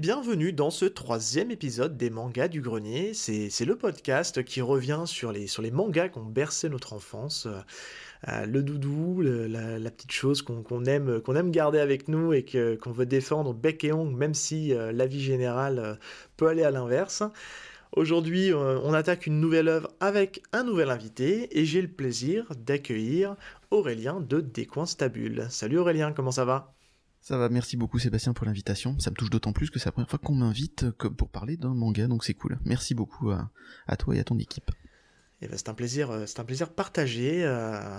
bienvenue dans ce troisième épisode des mangas du grenier. C'est le podcast qui revient sur les, mangas qui ont bercé notre enfance. Euh, le doudou, la, petite chose qu'on aime, aime garder avec nous et qu'on veut défendre bec et ongle, même si euh, la vie générale euh, peut aller à l'inverse. Aujourd'hui, on attaque une nouvelle œuvre avec un nouvel invité et j'ai le plaisir d'accueillir Aurélien de Décoinstabule. Salut Aurélien, comment ça va? Ça va, merci beaucoup Sébastien pour l'invitation. Ça me touche d'autant plus que c'est la première fois qu'on m'invite pour parler d'un manga, donc c'est cool. Merci beaucoup à, toi et à ton équipe. Eh ben, c'est un plaisir, euh, c'est un plaisir partagé. Euh,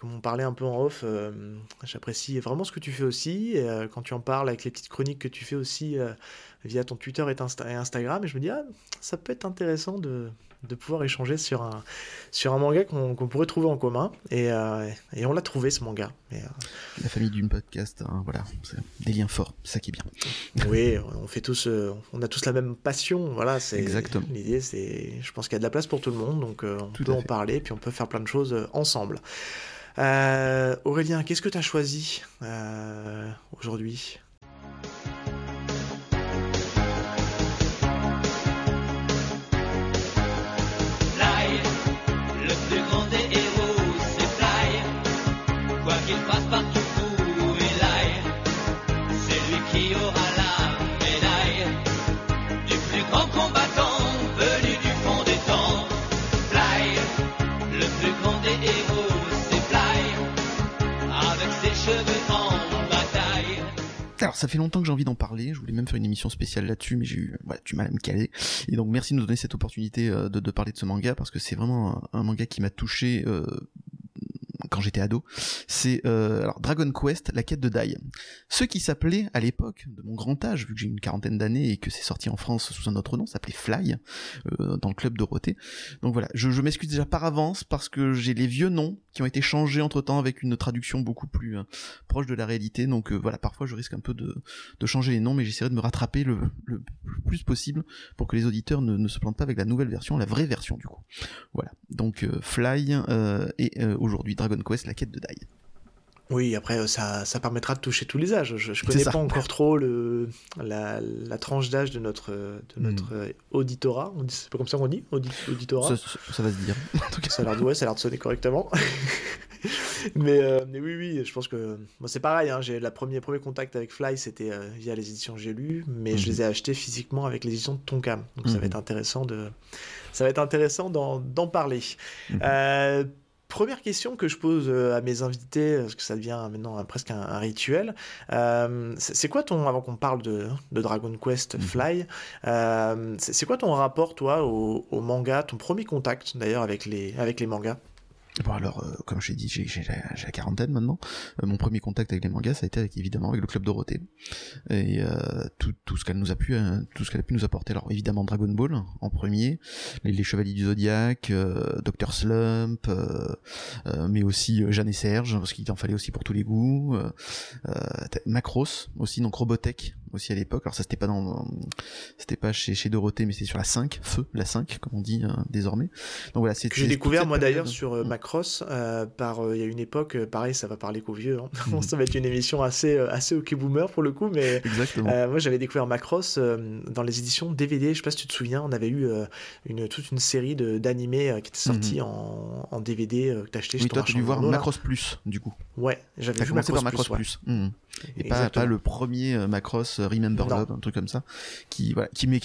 comme, on parlait un peu en off, euh, j'apprécie vraiment ce que tu fais aussi. Quand tu en parles avec les petites chroniques que tu fais aussi via ton Twitter et, et, Instagram, et je me dis ah, ça peut être intéressant de, de pouvoir échanger sur un, sur un manga qu'on pourrait trouver en commun. Et, euh, et on l'a trouvé ce manga. Euh, La famille d'une podcast, hein, voilà, des liens forts, ça qui est bien. Oui, on fait tous, euh, on a tous la même passion. Voilà, c'est exactement. L'idée, c'est, je pense qu'il y a de la place pour tout le monde, donc on peut en parler, puis on peut faire plein de choses ensemble. Aurélien, qu'est-ce que tu as choisi aujourd'hui? Alors ça fait longtemps que j'ai envie d'en parler, je voulais même faire une émission spéciale là-dessus, mais j'ai eu du mal à me caler. Et donc merci de nous donner cette opportunité euh, de, parler de ce manga, parce que c'est vraiment un, manga qui m'a touché euh, quand j'étais ado, c'est euh, alors Dragon Quest, la quête de Dai. Ce qui s'appelait à l'époque de mon grand âge, vu que j'ai une quarantaine d'années et que c'est sorti en France sous un autre nom, s'appelait Fly euh, dans le club Dorothée. Donc voilà, je, je m'excuse déjà par avance parce que j'ai les vieux noms qui ont été changés entre temps avec une traduction beaucoup plus euh, proche de la réalité. Donc euh, voilà, parfois je risque un peu de, de changer les noms, mais j'essaierai de me rattraper le, le, plus possible pour que les auditeurs ne, se plantent pas avec la nouvelle version, la vraie version du coup. Voilà, donc Fly et aujourd'hui Dragon Quest, la quête de Dai. Oui, après, euh, ça, ça permettra de toucher tous les âges. Je ne connais pas encore trop le, la, la tranche d'âge de notre, de notre hmm. auditorat. C'est pas comme ça qu'on dit Auditorat ça, va se dire. ça a l'air de, ça a de sonner correctement. mais, euh, mais, oui, oui, je pense que moi c'est pareil. Hein, j'ai la premier premier contact avec Fly, c'était euh, via les éditions J'ai lu, mais je hmm. les ai achetés physiquement avec les éditions de Tonkam. Donc ça va hmm. être intéressant de, ça va être intéressant d'en parler. Euh, première question que je pose euh, à mes invités, parce que ça devient maintenant presque un, rituel, euh, c'est quoi ton, avant qu'on parle de, Dragon Quest mhm. Fly, euh, c'est quoi ton rapport, toi, au, au manga, ton premier contact d'ailleurs avec les, avec les mangas? Bon alors, euh, comme je l'ai dit, j'ai la, quarantaine maintenant. Euh, mon premier contact avec les mangas, ça a été avec, évidemment avec le club Dorothée et euh, tout, tout, ce qu'elle nous a pu, tout ce qu'elle a pu nous apporter. Alors évidemment Dragon Ball en premier, les, Chevaliers du Zodiaque, Docteur Slump, mais aussi Jeanne et Serge parce qu'il en fallait aussi pour tous les goûts. Macross aussi, donc Robotech aussi à l'époque. Alors ça c'était pas dans, c'était pas chez, chez Dorothée, mais c'était sur la 5, Feu, la 5 comme on dit désormais. Donc voilà, c'est. J'ai découvert moi d'ailleurs sur mm. Cross euh, par euh, il y a une époque euh, pareil ça va parler qu'aux vieux hein. Mhm. ça va être une émission assez assez ok boomer pour le coup mais moi j'avais découvert Macross dans les éditions DVD je sais pas si tu te souviens on avait eu une toute une série de d'animés qui était sortie mhm. en, en, DVD que t'achetais oui, toi tu dû voir Macross Plus du coup ouais j'avais vu commencé Macross, par Macross Plus, mhm. et pas, pas, le premier Macross Remember Love un truc comme ça qui voilà qui met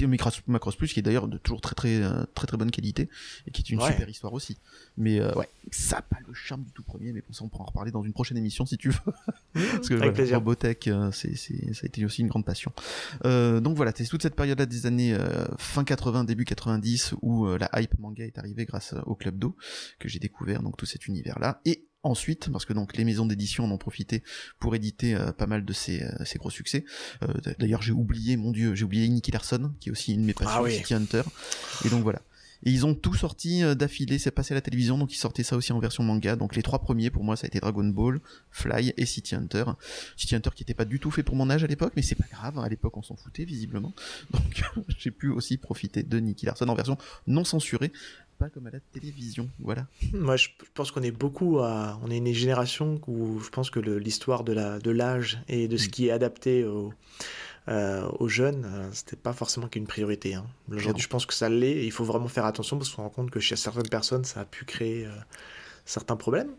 Macross Plus qui est d'ailleurs de toujours très très très très bonne qualité et qui est une super histoire aussi mais ouais ça n'a pas le charme du tout premier, mais bon, ça on pourra en reparler dans une prochaine émission si tu veux. Parce que Avec plaisir. Robotech, euh, c'est, c'est, ça a été aussi une grande passion. Euh, donc voilà, c'est toute cette période-là des années euh, fin 80, début 90 où euh, la hype manga est arrivée grâce au Club Do que j'ai découvert, donc tout cet univers-là. Et ensuite, parce que donc les maisons d'édition en ont profité pour éditer pas mal de ces, ces gros succès. Euh, D'ailleurs, j'ai oublié, mon dieu, j'ai oublié Nicky Larson, qui est aussi une de mes passions, ah City Hunter. Et donc voilà, et ils ont tout sorti euh, d'affilée, c'est passé à la télévision, donc ils sortaient ça aussi en version manga. Donc les trois premiers pour moi, ça a été Dragon Ball, Fly et City Hunter. City Hunter qui était pas du tout fait pour mon âge à l'époque, mais c'est pas grave, à l'époque on s'en foutait visiblement. Donc j'ai pu aussi profiter de Nicky Larson en version non censurée, pas comme à la télévision, voilà. Moi, je pense qu'on est beaucoup à, on est une génération où je pense que l'histoire de l'âge et de ce mm. qui est adapté au, aux jeunes, c'était pas forcément qu'une priorité. Hein. Aujourd'hui, je pense que ça l'est il faut vraiment faire attention parce qu'on se rend compte que chez certaines personnes, ça a pu créer certains problèmes.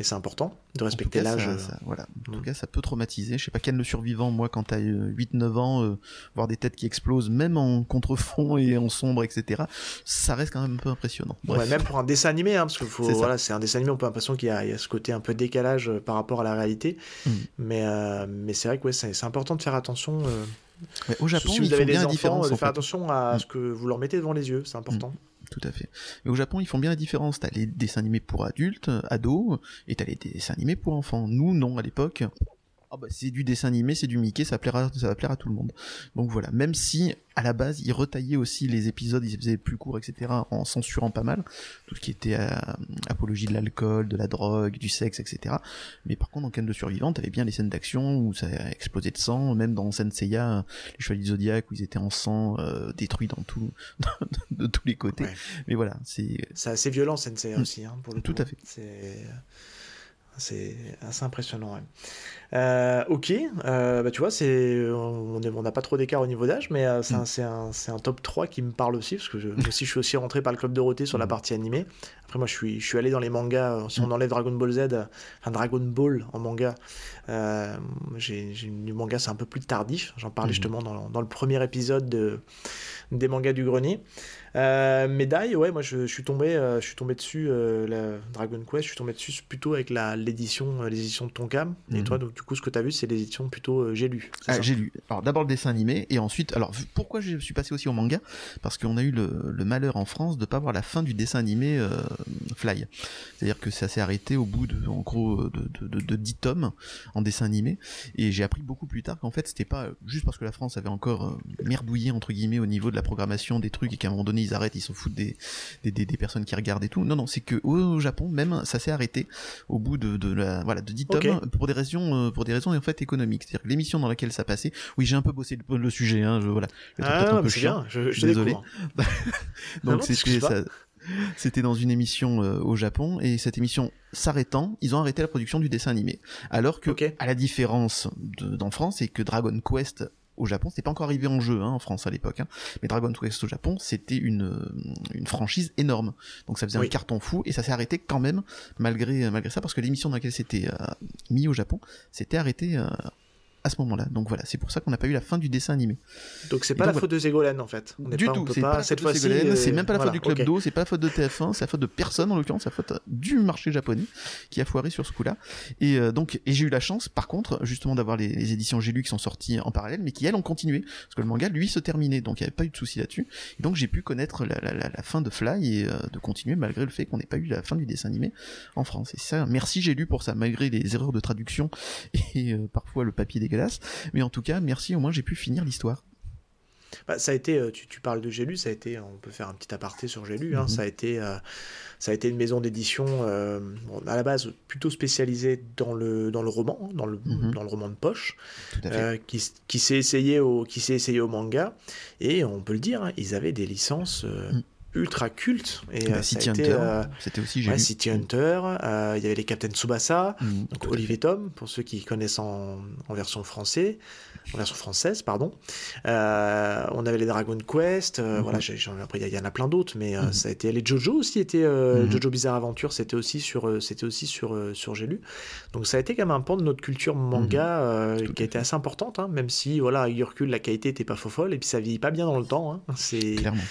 Et c'est important de respecter l'âge. Euh, voilà. En tout mm. cas, ça peut traumatiser. Je sais pas quel le survivant, moi, quand t'as 8-9 ans, euh, voir des têtes qui explosent, même en contrefond et en sombre, etc., ça reste quand même un peu impressionnant. Ouais, même pour un dessin animé, hein, parce que faut, voilà, c'est un dessin animé, on peut l'impression qu'il y, a ce côté un peu décalage euh, par rapport à la réalité. Mm. Mais, mais c'est vrai que ouais, c'est important de faire attention. au Japon, si vous avez des enfants, de faire attention à mm. ce que vous leur mettez devant les yeux, c'est important tout à fait. Mais au Japon, ils font bien la différence. T'as les dessins animés pour adultes, ados, et t'as les dessins animés pour enfants. Nous, non, à l'époque, ah bah, c'est du dessin animé, c'est du Mickey, ça, plaira, ça va plaire à tout le monde. Donc voilà, même si à la base ils retaillaient aussi les épisodes, ils faisaient plus courts, etc. en censurant pas mal tout ce qui était euh, apologie de l'alcool, de la drogue, du sexe, etc. Mais par contre, en Ken de survivant, t'avais bien les scènes d'action où ça explosait de sang, même dans Senseiya, les Chevaliers Zodiac où ils étaient en sang, euh, détruits dans tout, de tous les côtés. Mais voilà, c'est. C'est assez violent Senseiya aussi, hein, pour le Tout à fait. C'est. C'est assez impressionnant. Euh, ok, euh, bah, tu vois, c'est, on n'a pas trop d'écart au niveau d'âge, mais euh, mm. c'est un, un, top 3 qui me parle aussi, parce que je, aussi, je suis aussi rentré par le Club Dorothée sur la mm. partie animée. Après, moi, je suis, je suis allé dans les mangas, si on mm. enlève Dragon Ball Z, enfin Dragon Ball en manga, j'ai, du manga, c'est un peu plus tardif. J'en parlais justement dans, dans, le premier épisode de, des mangas du grenier. Euh, médaille, ouais, moi je, suis tombé, euh, je suis tombé dessus, euh, la Dragon Quest, je suis tombé dessus plutôt avec la, l'édition, l'édition de Tonkam. Et mhm. toi, donc, du coup, ce que tu as vu, c'est l'édition plutôt J'ai lu. Ah, j'ai lu. Alors d'abord le dessin animé, et ensuite, alors pourquoi je suis passé aussi au manga? Parce qu'on a eu le, malheur en France de pas voir la fin du dessin animé Fly. C'est-à-dire que ça s'est arrêté au bout de, en gros, de, de, de 10 tomes en dessin animé. Et j'ai appris beaucoup plus tard qu'en fait, c'était pas juste parce que la France avait encore merdouillé, entre guillemets, au niveau de la programmation des trucs et qu'à un moment donné, ils arrêtent, ils s'en foutent des, des, des, personnes qui regardent et tout. Non, non, c'est que au, Japon, même, ça s'est arrêté au bout de, de la, voilà, de 10 tomes pour des raisons, euh, pour des raisons en fait économiques. C'est-à-dire l'émission dans laquelle ça passait. Oui, j'ai un peu bossé le, sujet, hein, je, voilà. Ah, bien, je, je, désolé. Donc ça. C'était dans une émission euh, au Japon et cette émission s'arrêtant, ils ont arrêté la production du dessin animé. Alors que, à la différence d'en France, c'est que Dragon Quest au Japon, c'était pas encore arrivé en jeu hein, en France à l'époque, hein. mais Dragon Quest au Japon, c'était une, euh, une franchise énorme. Donc ça faisait un carton fou et ça s'est arrêté quand même malgré malgré ça parce que l'émission dans laquelle c'était euh, mis au Japon, s'était arrêté euh, à ce moment-là. Donc voilà, c'est pour ça qu'on n'a pas eu la fin du dessin animé. Donc c'est pas la faute de Ségolène en fait. du tout, c'est pas, cette fois-ci. C'est même pas la faute du club d'eau, c'est pas la faute de TF1, c'est la faute de personne en l'occurrence, c'est la faute du marché japonais qui a foiré sur ce coup-là. Et euh, donc, et j'ai eu la chance, par contre, justement d'avoir les, éditions J'ai lu qui sont sorties en parallèle, mais qui elles ont continué parce que le manga lui se terminait, donc il n'y avait pas eu de souci là-dessus. Et donc j'ai pu connaître la, la, la, fin de Fly et euh, de continuer malgré le fait qu'on n'ait pas eu la fin du dessin animé en France. Et ça, merci J'ai lu pour ça, malgré les erreurs de traduction et euh, parfois le papier dégueulasse. Mais en tout cas, merci, au moins j'ai pu finir l'histoire. Bah, ça a été, euh, tu, parles de J'ai ça a été, on peut faire un petit aparté sur J'ai hein, mhm. ça, a été, euh, ça a été une maison d'édition euh, à la base plutôt spécialisée dans le, dans le roman, hein, dans le, mhm. dans le roman de poche, qui, qui s'est essayé, au, qui essayé au manga, et on peut le dire, hein, ils avaient des licences. Mhm ultra culte. Et, bah, City Hunter, c'était aussi ouais, City Hunter, il y avait les Captain Tsubasa, donc Olivier Tom, pour ceux qui connaissent en, en version française en version française, pardon. Euh, on avait les Dragon Quest, euh, voilà, mhm. après il y, en a plein d'autres, mais euh, mhm. ça a été les Jojo aussi était mhm. Jojo Bizarre Aventure, c'était aussi sur c'était aussi sur sur J'ai lu. Donc ça a été quand même un pan de notre culture manga qui a été assez importante, hein, même si voilà, avec la qualité était pas faux folle et puis ça vieillit pas bien dans le temps. Hein. c'est clairement.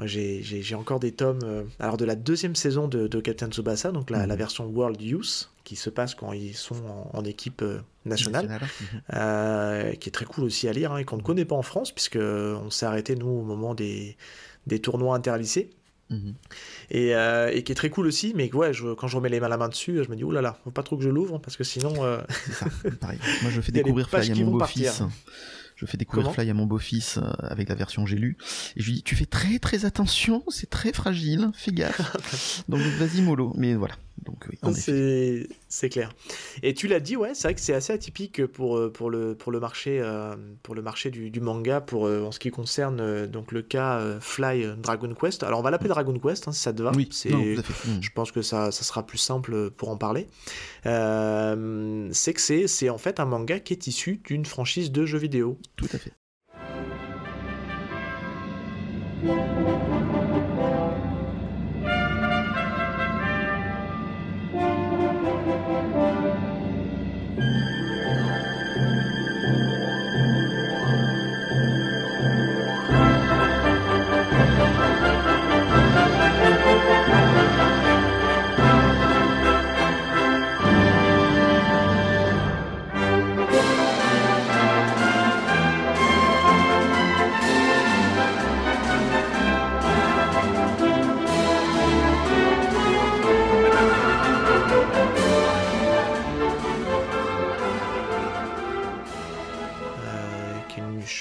Moi, j'ai encore des tomes alors de la deuxième saison de, Captain Tsubasa, donc la, la, version World Youth, qui se passe quand ils sont en, équipe euh, nationale, mhm. euh, qui est très cool aussi à lire hein, et qu'on ne connaît pas en France, puisque on s'est arrêté nous au moment des, des tournois interlycées. Mhm. Et, euh, et, qui est très cool aussi, mais ouais, je, quand je remets les mains la main dessus, je me dis, oh là là, faut pas trop que je l'ouvre, parce que sinon. Ça, pareil. Moi, je fais découvrir Fly à mon beau-fils. Je fais découvrir Fly à mon beau-fils avec la version j'ai lu. Et je lui dis, tu fais très très attention, c'est très fragile, fais gaffe. Donc vas-y mollo. Mais voilà, Donc c'est clair. Et tu l'as dit, ouais, c'est vrai que c'est assez atypique pour, euh, pour, le, pour le marché, euh, pour le marché du, du manga, pour, euh, en ce qui concerne donc le cas Fly Dragon Quest. Alors on va l'appeler Dragon Quest, hein, si ça te va. Oui, c'est, mm. je pense que ça, ça, sera plus simple pour en parler. c'est que c'est, c'est en fait un manga qui est issu d'une franchise de jeux vidéo. Tout à fait.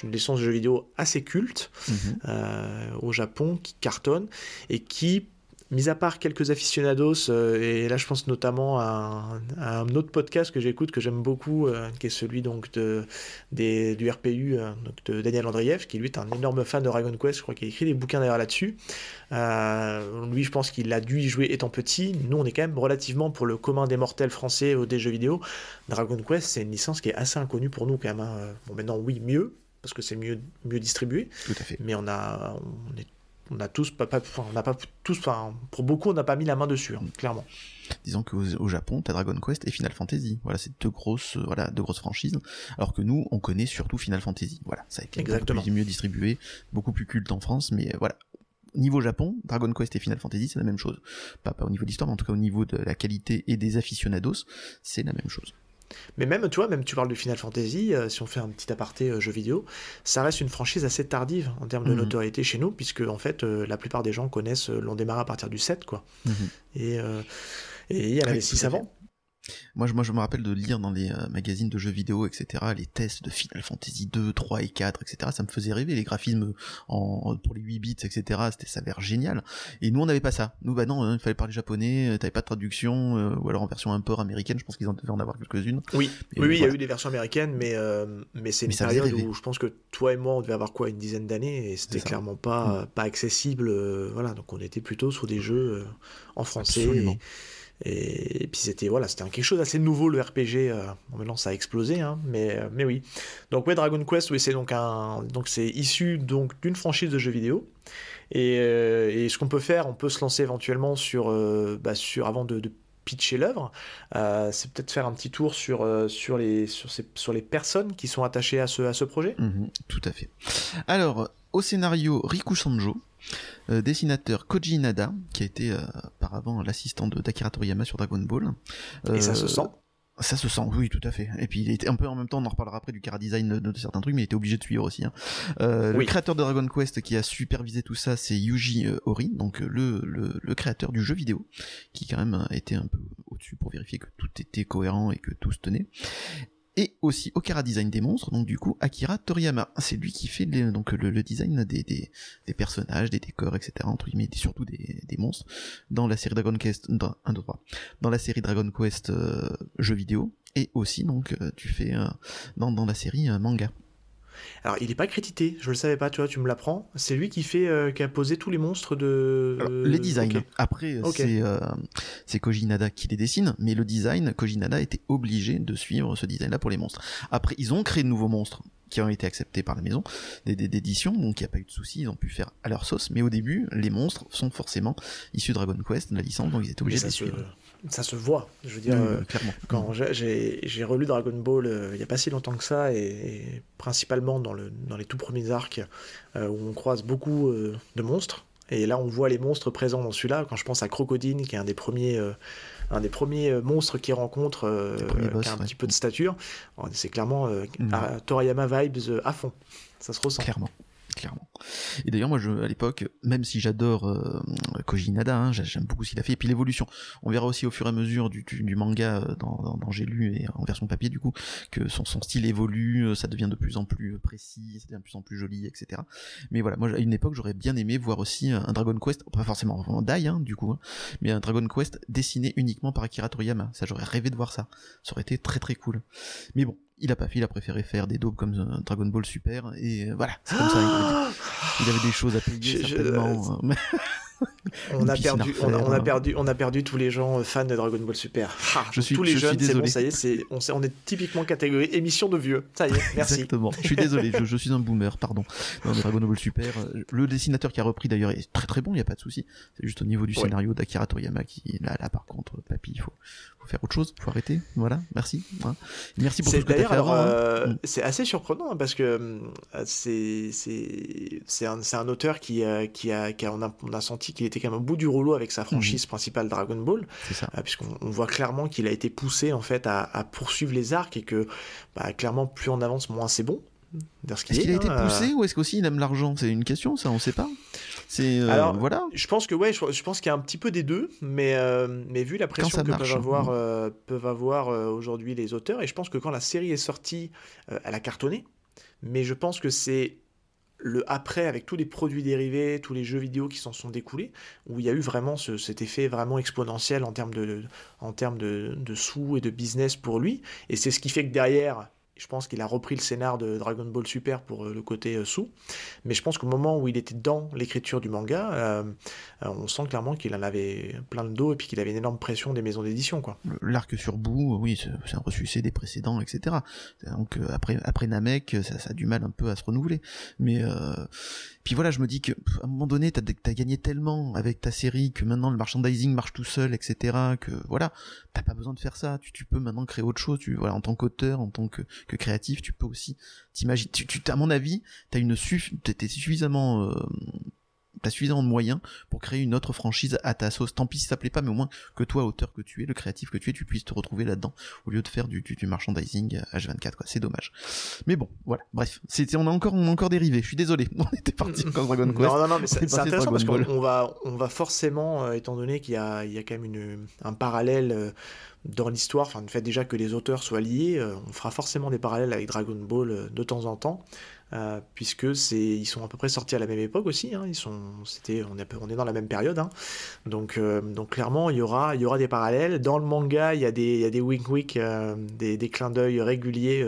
Une licence de jeux vidéo assez culte mhm. euh, au Japon, qui cartonne et qui mis à part quelques aficionados, euh, et là je pense notamment à un, autre podcast que j'écoute que j'aime beaucoup, euh, qui est celui donc de, des, du RPU donc de Daniel Andrieff, qui lui est un énorme fan de Dragon Quest, je crois qu'il a écrit des bouquins d'ailleurs là-dessus. lui je pense qu'il a dû y jouer étant petit. Nous on est quand même relativement pour le commun des mortels français des jeux vidéo. Dragon Quest c'est une licence qui est assez inconnue pour nous quand même. Hein. Bon maintenant oui mieux, parce que c'est mieux, mieux distribué. Tout à fait. Mais on a, on est, on a tous, pas, pas, on n'a pas tous, enfin, pour beaucoup, on n'a pas mis la main dessus, hein, clairement. Disons qu'au au Japon, t'as Dragon Quest et Final Fantasy. Voilà, c'est deux grosses, voilà, deux grosses franchises. Alors que nous, on connaît surtout Final Fantasy. Voilà, ça a été Exactement. mieux distribué, beaucoup plus culte en France, mais voilà. Niveau Japon, Dragon Quest et Final Fantasy, c'est la même chose. Pas, pas au niveau de l'histoire, mais en tout cas au niveau de la qualité et des aficionados, c'est la même chose. Mais même, tu vois, même tu parles de Final Fantasy, euh, si on fait un petit aparté euh, jeu vidéo, ça reste une franchise assez tardive en termes de mhm. notoriété chez nous, puisque en fait, euh, la plupart des gens connaissent, l'ont démarré à partir du 7, quoi. Mhm. Et, et il y en avait 6 avant. Moi je, moi, je me rappelle de lire dans les euh, magazines de jeux vidéo, etc., les tests de Final Fantasy 2, 3 et 4, etc. Ça me faisait rêver, les graphismes en, pour les 8 bits, etc. C'était, ça a l'air génial. Et nous, on n'avait pas ça. Nous, bah non, hein, il fallait parler japonais, euh, t'avais pas de traduction, euh, ou alors en version import américaine, je pense qu'ils en devaient en avoir quelques-unes. Oui, oui, oui, il y a eu des versions américaines, mais, mais c'est une période où je pense que toi et moi, on devait avoir quoi, une dizaine d'années, et c'était clairement pas, mm. pas accessible. voilà, donc on était plutôt sur des jeux en français. Absolument. Et, puis c'était voilà, c'était quelque chose d'assez nouveau le RPG. Euh, maintenant ça a explosé, hein, mais euh, mais oui. Donc ouais, Dragon Quest, oui, c'est donc un donc c'est issu donc d'une franchise de jeux vidéo. Et, euh, et ce qu'on peut faire, on peut se lancer éventuellement sur bah, sur avant de, de pitcher l'œuvre, c'est peut-être faire un petit tour sur, sur, les, sur, ces, sur les personnes qui sont attachées à ce, à ce projet. Mhm, tout à fait. Alors, au scénario, Riku Sanjo, euh, dessinateur Koji Nada, qui a été euh, auparavant l'assistant de d'Akira Toriyama sur Dragon Ball. Et ça se euh, sent ça se sent, oui, tout à fait. Et puis il était un peu en même temps, on en reparlera après du cara design de, certains trucs, mais il était obligé de suivre aussi. Hein. Le créateur de Dragon Quest qui a supervisé tout ça, c'est Yuji Ori, donc le, le, le, créateur du jeu vidéo, qui quand même était un peu au-dessus pour vérifier que tout était cohérent et que tout se tenait et aussi Okara Design des monstres, donc du coup Akira Toriyama. C'est lui qui fait donc le, design des, personnages, des décors, etc. entre guillemets, et surtout des, monstres dans la série Dragon Quest, dans, la série Dragon Quest euh, jeux vidéo, et aussi donc euh, tu fais euh, dans, dans la série manga. Alors, il n'est pas crédité, je le savais pas, tu vois, tu me l'apprends. C'est lui qui fait, euh, qui a posé tous les monstres de. les designs. Après, c'est euh, c'est Koji Nada qui les dessine, mais le design, Koji Nada était obligé de suivre ce design-là pour les monstres. Après, ils ont créé de nouveaux monstres qui ont été acceptés par la maison d'édition, donc il n'y a pas eu de souci, ils ont pu faire à leur sauce. Mais au début, les monstres sont forcément issus de Dragon Quest, de la licence, donc ils étaient obligés de les suivre ça se voit. Je veux dire, euh, quand j'ai relu Dragon Ball euh, il n'y a pas si longtemps que ça, et, principalement dans, le, dans les tout premiers arcs euh, où on croise beaucoup de monstres. Et là, on voit les monstres présents dans celui-là. Quand je pense à Crocodile, qui est un des premiers, un des premiers monstres qu'il rencontre, qui a un petit peu de stature, c'est clairement mm. Toriyama vibes à fond. Ça se ressent. Clairement clairement. Et d'ailleurs, moi, je, à l'époque, même si j'adore euh, Koji Nada, hein, j'aime beaucoup ce qu'il a fait, et puis l'évolution. On verra aussi au fur et à mesure du, manga euh, dans, dans, J'ai lu et en version papier, du coup, que son, style évolue, euh, ça devient de plus en plus précis, ça devient de plus en plus joli, etc. Mais voilà, moi, à une époque, j'aurais bien aimé voir aussi un Dragon Quest, pas forcément en Dai, hein, du coup, hein, mais un Dragon Quest dessiné uniquement par Akira Toriyama. Ça, j'aurais rêvé de voir ça. Ça aurait été très très cool. Mais bon, il a pas fait, il a préféré faire des daubes comme Dragon Ball Super, et voilà, c'est comme ça. Il, avait des choses à payer, certainement. Euh, on a perdu, on a, perdu, on a perdu tous les gens fans de Dragon Ball Super. Ah, je suis, tous les jeunes, c'est bon, ça y est, on, on, est typiquement catégorie émission de vieux. Ça y est, merci. Exactement. Je suis désolé, je, suis un boomer, pardon. Dragon Ball Super, le dessinateur qui a repris d'ailleurs est très très bon, il n'y a pas de souci. C'est juste au niveau du scénario d'Akira Toriyama qui, là, là par contre, papy, il faut, faire autre chose, faut arrêter. Voilà, merci. Merci pour tout ce que fait. Euh, mm. C'est assez surprenant hein, parce que euh, c'est un, un, auteur qui, euh, qui, a, qui a, on, a, on a senti qu'il était quand même au bout du rouleau avec sa franchise mm. principale Dragon Ball. Ça. puisqu'on voit clairement qu'il a été poussé en fait à, à, poursuivre les arcs et que bah, clairement plus on avance moins c'est bon. Est-ce qu'il a été hein, poussé ou est-ce qu'aussi il aime l'argent? C'est une question, ça, on sait pas. C'est euh, Alors, voilà. Je pense que ouais, je, pense qu'il y a un petit peu des deux, mais euh, mais vu la pression que peuvent avoir euh, peuvent avoir aujourd'hui les auteurs, et je pense que quand la série est sortie, elle a cartonné. Mais je pense que c'est le après avec tous les produits dérivés, tous les jeux vidéo qui s'en sont découlés, où il y a eu vraiment cet effet vraiment exponentiel en termes de, en termes de, de sous et de business pour lui. Et c'est ce qui fait que derrière, je pense qu'il a repris le scénar de Dragon Ball Super pour euh, le côté euh, sous. Mais je pense qu'au moment où il était dans l'écriture du manga, euh, on sent clairement qu'il en avait plein le dos et puis qu'il avait une énorme pression des maisons d'édition. quoi. L'arc sur bout, oui, c'est un ressuscité des précédents, etc. Donc après, après Namek, ça, a du mal un peu à se renouveler. Mais puis voilà, je me dis que à un moment donné, t'as as gagné tellement avec ta série que maintenant le merchandising marche tout seul, etc. Que voilà, t'as pas besoin de faire ça. Tu, tu peux maintenant créer autre chose. Tu voilà, en tant qu'auteur, en tant que, que, créatif, tu peux aussi t'imaginer. Tu, tu, à mon avis, t'as une suff, t'es suffisamment euh, t'as suffisamment de moyens pour créer une autre franchise à ta sauce. Tant pis si ça plaît pas, mais au moins que toi, auteur que tu es, le créatif que tu es, tu puisses te retrouver là-dedans au lieu de faire du, du, merchandising H24, quoi. C'est dommage. Mais bon, voilà. Bref, c'était, on a encore, on a encore dérivé. Je suis désolé. On était parti encore Dragon Quest. Non, non, non, mais c'est intéressant parce qu'on va, on va forcément, euh, étant donné qu'il y a, il y a quand même une, un parallèle. Euh, dans l'histoire, enfin le fait déjà que les auteurs soient liés, euh, on fera forcément des parallèles avec Dragon Ball de temps en temps. Euh, puisque ils sont à peu près sortis à la même époque aussi hein, ils sont c'était on est dans la même période hein. donc euh, donc clairement il y aura des parallèles. Dans le manga il y a des il y des wink wink euh, des, clins d'œil réguliers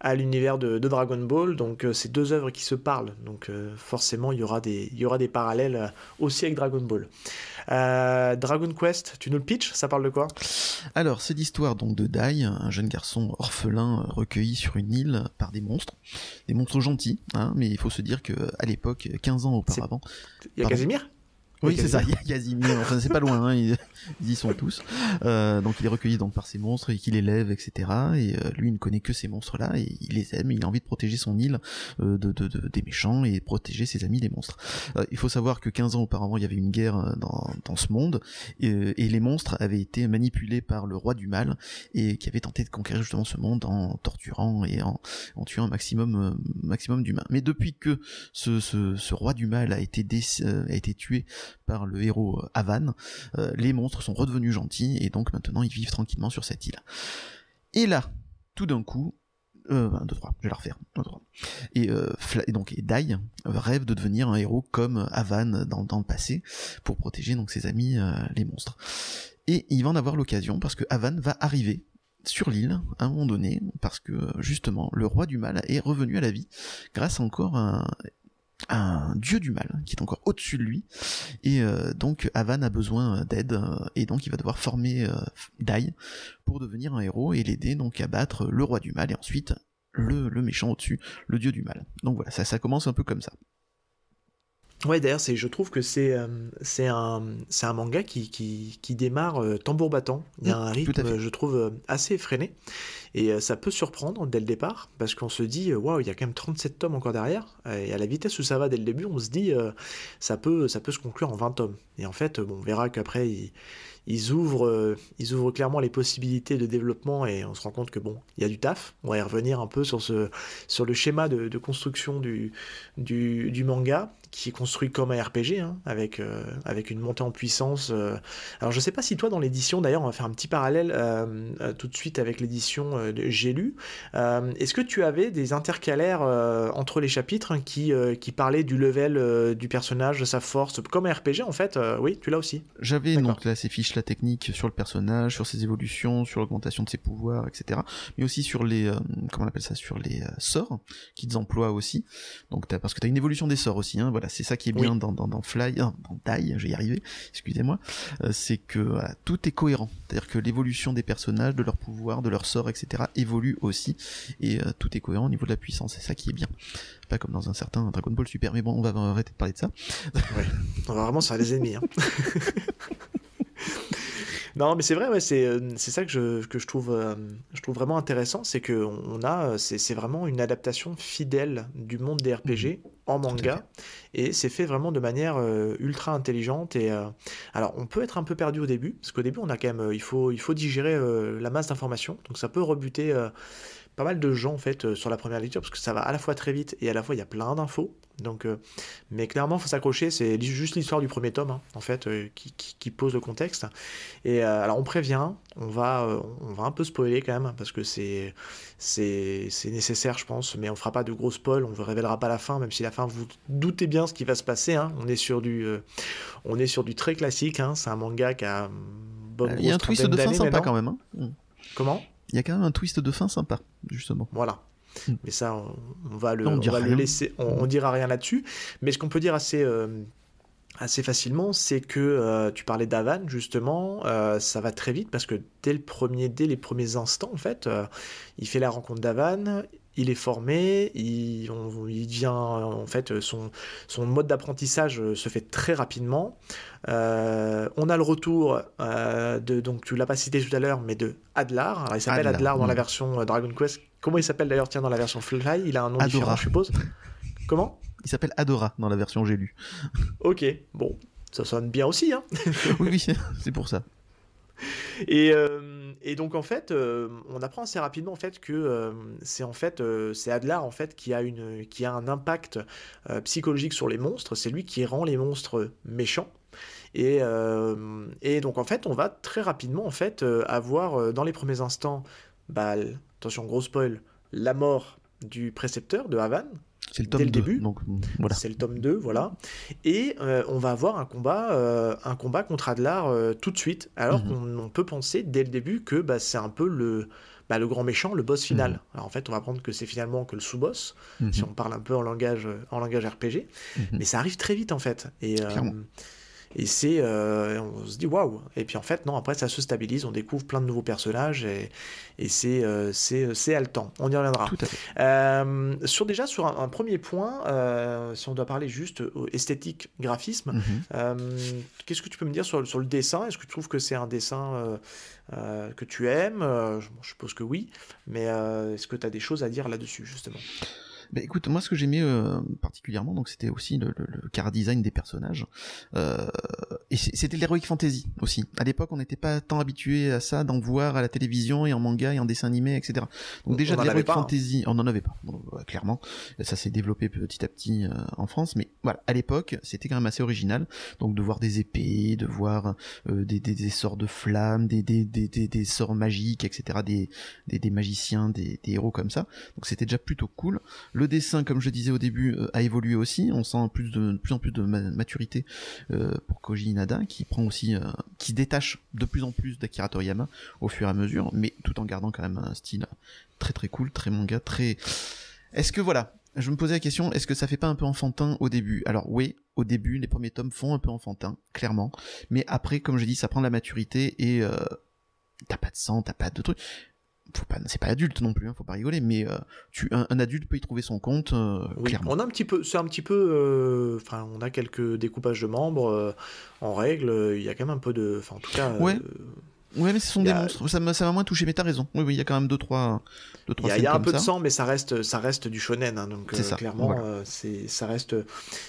à l'univers de, Dragon Ball. Donc c'est deux œuvres qui se parlent. Donc forcément il y aura des parallèles aussi avec Dragon Ball euh, Dragon Quest, tu nous le pitch Ça parle de quoi? Alors, c'est l'histoire donc de Dai, un jeune garçon orphelin recueilli sur une île par des monstres. Des monstres gentils, hein, mais il faut se dire que à l'époque, 15 ans auparavant. Il y a Casimir? Oui, c'est ça, il y a Casimir, enfin c'est pas loin, hein, ils, y sont tous. Euh, donc il est recueilli donc par ces monstres et qu'il élève, etc. Et euh, lui, il ne connaît que ces monstres-là et il les aime. Il a envie de protéger son île euh, de, de, de, des méchants et protéger ses amis des monstres. Euh, il faut savoir que 15 ans auparavant, il y avait une guerre euh, dans, dans ce monde et, et, les monstres avaient été manipulés par le roi du mal et qui avait tenté de conquérir justement ce monde en torturant et en, en tuant un maximum maximum d'humains. Mais depuis que ce, ce, ce, roi du mal a été, a été tué par le héros Avan, euh, les monstres sont redevenus gentils et donc maintenant ils vivent tranquillement sur cette île. Et là, tout d'un coup, euh, 1, 2, 3, je vais la refaire. Et, euh, et, donc, et Dai rêve de devenir un héros comme Avan dans, le passé, pour protéger donc ses amis, euh, les monstres. Et il va en avoir l'occasion, parce que Avan va arriver sur l'île, à un moment donné, parce que justement, le roi du mal est revenu à la vie, grâce encore à un dieu du mal qui est encore au-dessus de lui et euh, donc Avan a besoin d'aide euh, et donc il va devoir former euh, Dai pour devenir un héros et l'aider donc à battre le roi du mal et ensuite le, le méchant au-dessus, le dieu du mal. Donc voilà, ça, ça commence un peu comme ça. Ouais, d'ailleurs, je trouve que c'est, euh, c'est, un, un manga qui, qui, qui démarre euh, tambour battant. Il y a mmh, un rythme, je trouve, euh, assez effréné. Et ça peut surprendre dès le départ, parce qu'on se dit, waouh, il y a quand même 37 tomes encore derrière. Et à la vitesse où ça va dès le début, on se dit, ça, peut, ça peut se conclure en 20 tomes. Et en fait, bon, on verra qu'après, il ils ouvrent, ils ouvrent clairement les possibilités de développement et on se rend compte que bon, il y a du taf. On va y revenir un peu sur, ce, sur le schéma de, de construction du, du, du manga qui est construit comme un RPG, hein, avec, euh, avec une montée en puissance. Euh. Alors je sais pas si toi dans l'édition, d'ailleurs on va faire un petit parallèle euh, tout de suite avec l'édition J'ai lu, est-ce que tu avais des intercalaires entre les chapitres hein, qui, qui parlaient du level du personnage, de sa force, comme un RPG en fait Oui, tu l'as aussi J'avais donc là ces fiches la technique sur le personnage, sur ses évolutions, sur l'augmentation de ses pouvoirs, etc. Mais aussi sur les, comment on appelle ça, sur les sorts qu'ils emploient aussi. Donc parce que tu as une évolution des sorts aussi, hein, c'est ça qui est bien dans, dans, Fly, dans Die, je vais y arriver, excusez-moi, euh, c'est que tout est cohérent. C'est-à-dire que l'évolution des personnages, de leurs pouvoirs, de leurs sorts, etc. évolue aussi, et euh, tout est cohérent au niveau de la puissance. C'est ça qui est bien. Pas comme dans un certain Dragon Ball Super, mais bon, on va arrêter de parler de ça. Ouais. On va vraiment sur les ennemis. Hein. Non, mais c'est vrai, ouais, c'est, euh, c'est ça que je, que je, trouve, euh, je trouve vraiment intéressant, c'est que on a, c'est, c'est vraiment une adaptation fidèle du monde des RPG mhm. en manga, et c'est fait vraiment de manière euh, ultra intelligente. Et alors, on peut être un peu perdu au début, parce qu'au début, on a quand même, il faut, il faut digérer la masse d'informations, donc ça peut rebuter pas mal de gens en fait sur la première lecture parce que ça va à la fois très vite et à la fois il y a plein d'infos donc, euh, mais clairement, faut s'accrocher. C'est juste l'histoire du premier tome, hein, en fait, euh, qui, pose le contexte. Et euh, alors, on prévient, on va, on va un peu spoiler quand même, parce que c'est c'est nécessaire, je pense. Mais on fera pas de gros spoil, on ne révélera pas la fin, même si la fin, vous doutez bien ce qui va se passer. Hein. On est sur du, on est sur du très classique. Hein. C'est un manga qui a bonne Il y a un twist de fin sympa quand même. Mm. Comment? Il y a quand même un twist de fin sympa, justement. Voilà. Mm. Mais ça, on, va le, le laisser, on, dira rien là-dessus. Mais ce qu'on peut dire assez, euh, assez facilement, c'est que euh, tu parlais d'Avan justement, euh, ça va très vite parce que dès le premier, dès les premiers instants en fait, il fait la rencontre d'Avan, il est formé, il, il devient en fait son, son mode d'apprentissage se fait très rapidement. on a le retour de donc tu l'as pas cité tout à l'heure, mais de Adlar. il s'appelle Adlar, dans la version Dragon Quest Comment il s'appelle d'ailleurs, tiens, dans la version Fly? Il a un nom différent, je suppose. Comment? Il s'appelle Adora dans la version j'ai lu. ok, bon, ça sonne bien aussi, hein Oui, oui, c'est pour ça. Et, euh, et, donc en fait, euh, on apprend assez rapidement en fait que euh, c'est en fait c'est Adlar en fait qui a un impact psychologique sur les monstres. C'est lui qui rend les monstres méchants. Et, donc en fait, on va très rapidement en fait avoir dans les premiers instants bah, attention gros spoil, la mort du précepteur de Havan. C'est le tome dès début. Donc, voilà. C'est le tome 2, voilà. Et euh, on va avoir un combat, euh, un combat contre Adlar euh, tout de suite, alors mhm. qu'on peut penser dès le début que bah, c'est un peu le, bah, le grand méchant, le boss final. Mhm. Alors en fait, on va prendre que c'est finalement que le sous-boss, mhm. si on parle un peu en langage, en langage RPG. Mais ça arrive très vite en fait. Et, et c'est, euh, on se dit waouh. Et puis en fait, non, après ça se stabilise, on découvre plein de nouveaux personnages et, et c'est, euh, c'est, haletant. On y reviendra. Tout à fait. Euh, sur déjà sur un, premier point, si on doit parler juste esthétique, graphisme, mhm. qu'est-ce que tu peux me dire sur, sur le dessin? Est-ce que tu trouves que c'est un dessin que tu aimes? Je suppose que oui, mais est-ce que tu as des choses à dire là-dessus justement? Bah, écoute, moi ce que j'aimais euh, particulièrement, donc c'était aussi le, le, le, car design des personnages. Euh, et c'était l'heroic fantasy aussi. À l'époque, on n'était pas tant habitué à ça, d'en voir à la télévision et en manga et en dessin animé, etc. Donc déjà de l'heroic hein. fantasy, on n'en avait pas, clairement. Ça s'est développé petit à petit euh, en France, mais voilà, à l'époque, c'était quand même assez original. Donc de voir des épées, de voir euh, des, des, des, sorts de flammes, des, des, des, des, sorts magiques, etc. Des, des, magiciens, des, des héros comme ça. Donc c'était déjà plutôt cool. Le dessin, comme je disais au début, euh, a évolué aussi. On sent plus de, plus en plus de maturité euh, pour Koji Inada, qui prend aussi, euh, qui détache de plus en plus d'Akira Toriyama au fur et à mesure, mais tout en gardant quand même un style très très cool, très manga, très. Est-ce que voilà, je me posais la question, est-ce que ça fait pas un peu enfantin au début? Alors oui, au début, les premiers tomes font un peu enfantin, clairement, mais après, comme je dis, ça prend de la maturité et t'as pas de sang, t'as pas de trucs c'est pas adulte non plus, hein, faut pas rigoler, mais euh, tu, un, adulte peut y trouver son compte. Euh, clairement. On a un petit peu, c'est un petit peu, euh, enfin, on a quelques découpages de membres en règle. Il y a quand même un peu de, enfin, en tout cas. Ouais. Ouais, mais ce sont des monstres. Ça m'a moins touché, mais t'as raison. Oui, oui, il y a quand même deux, trois. Deux, trois il y a, un peu de sang, mais ça reste, ça reste du shonen. Hein, donc, ça. clairement, c'est, ça reste.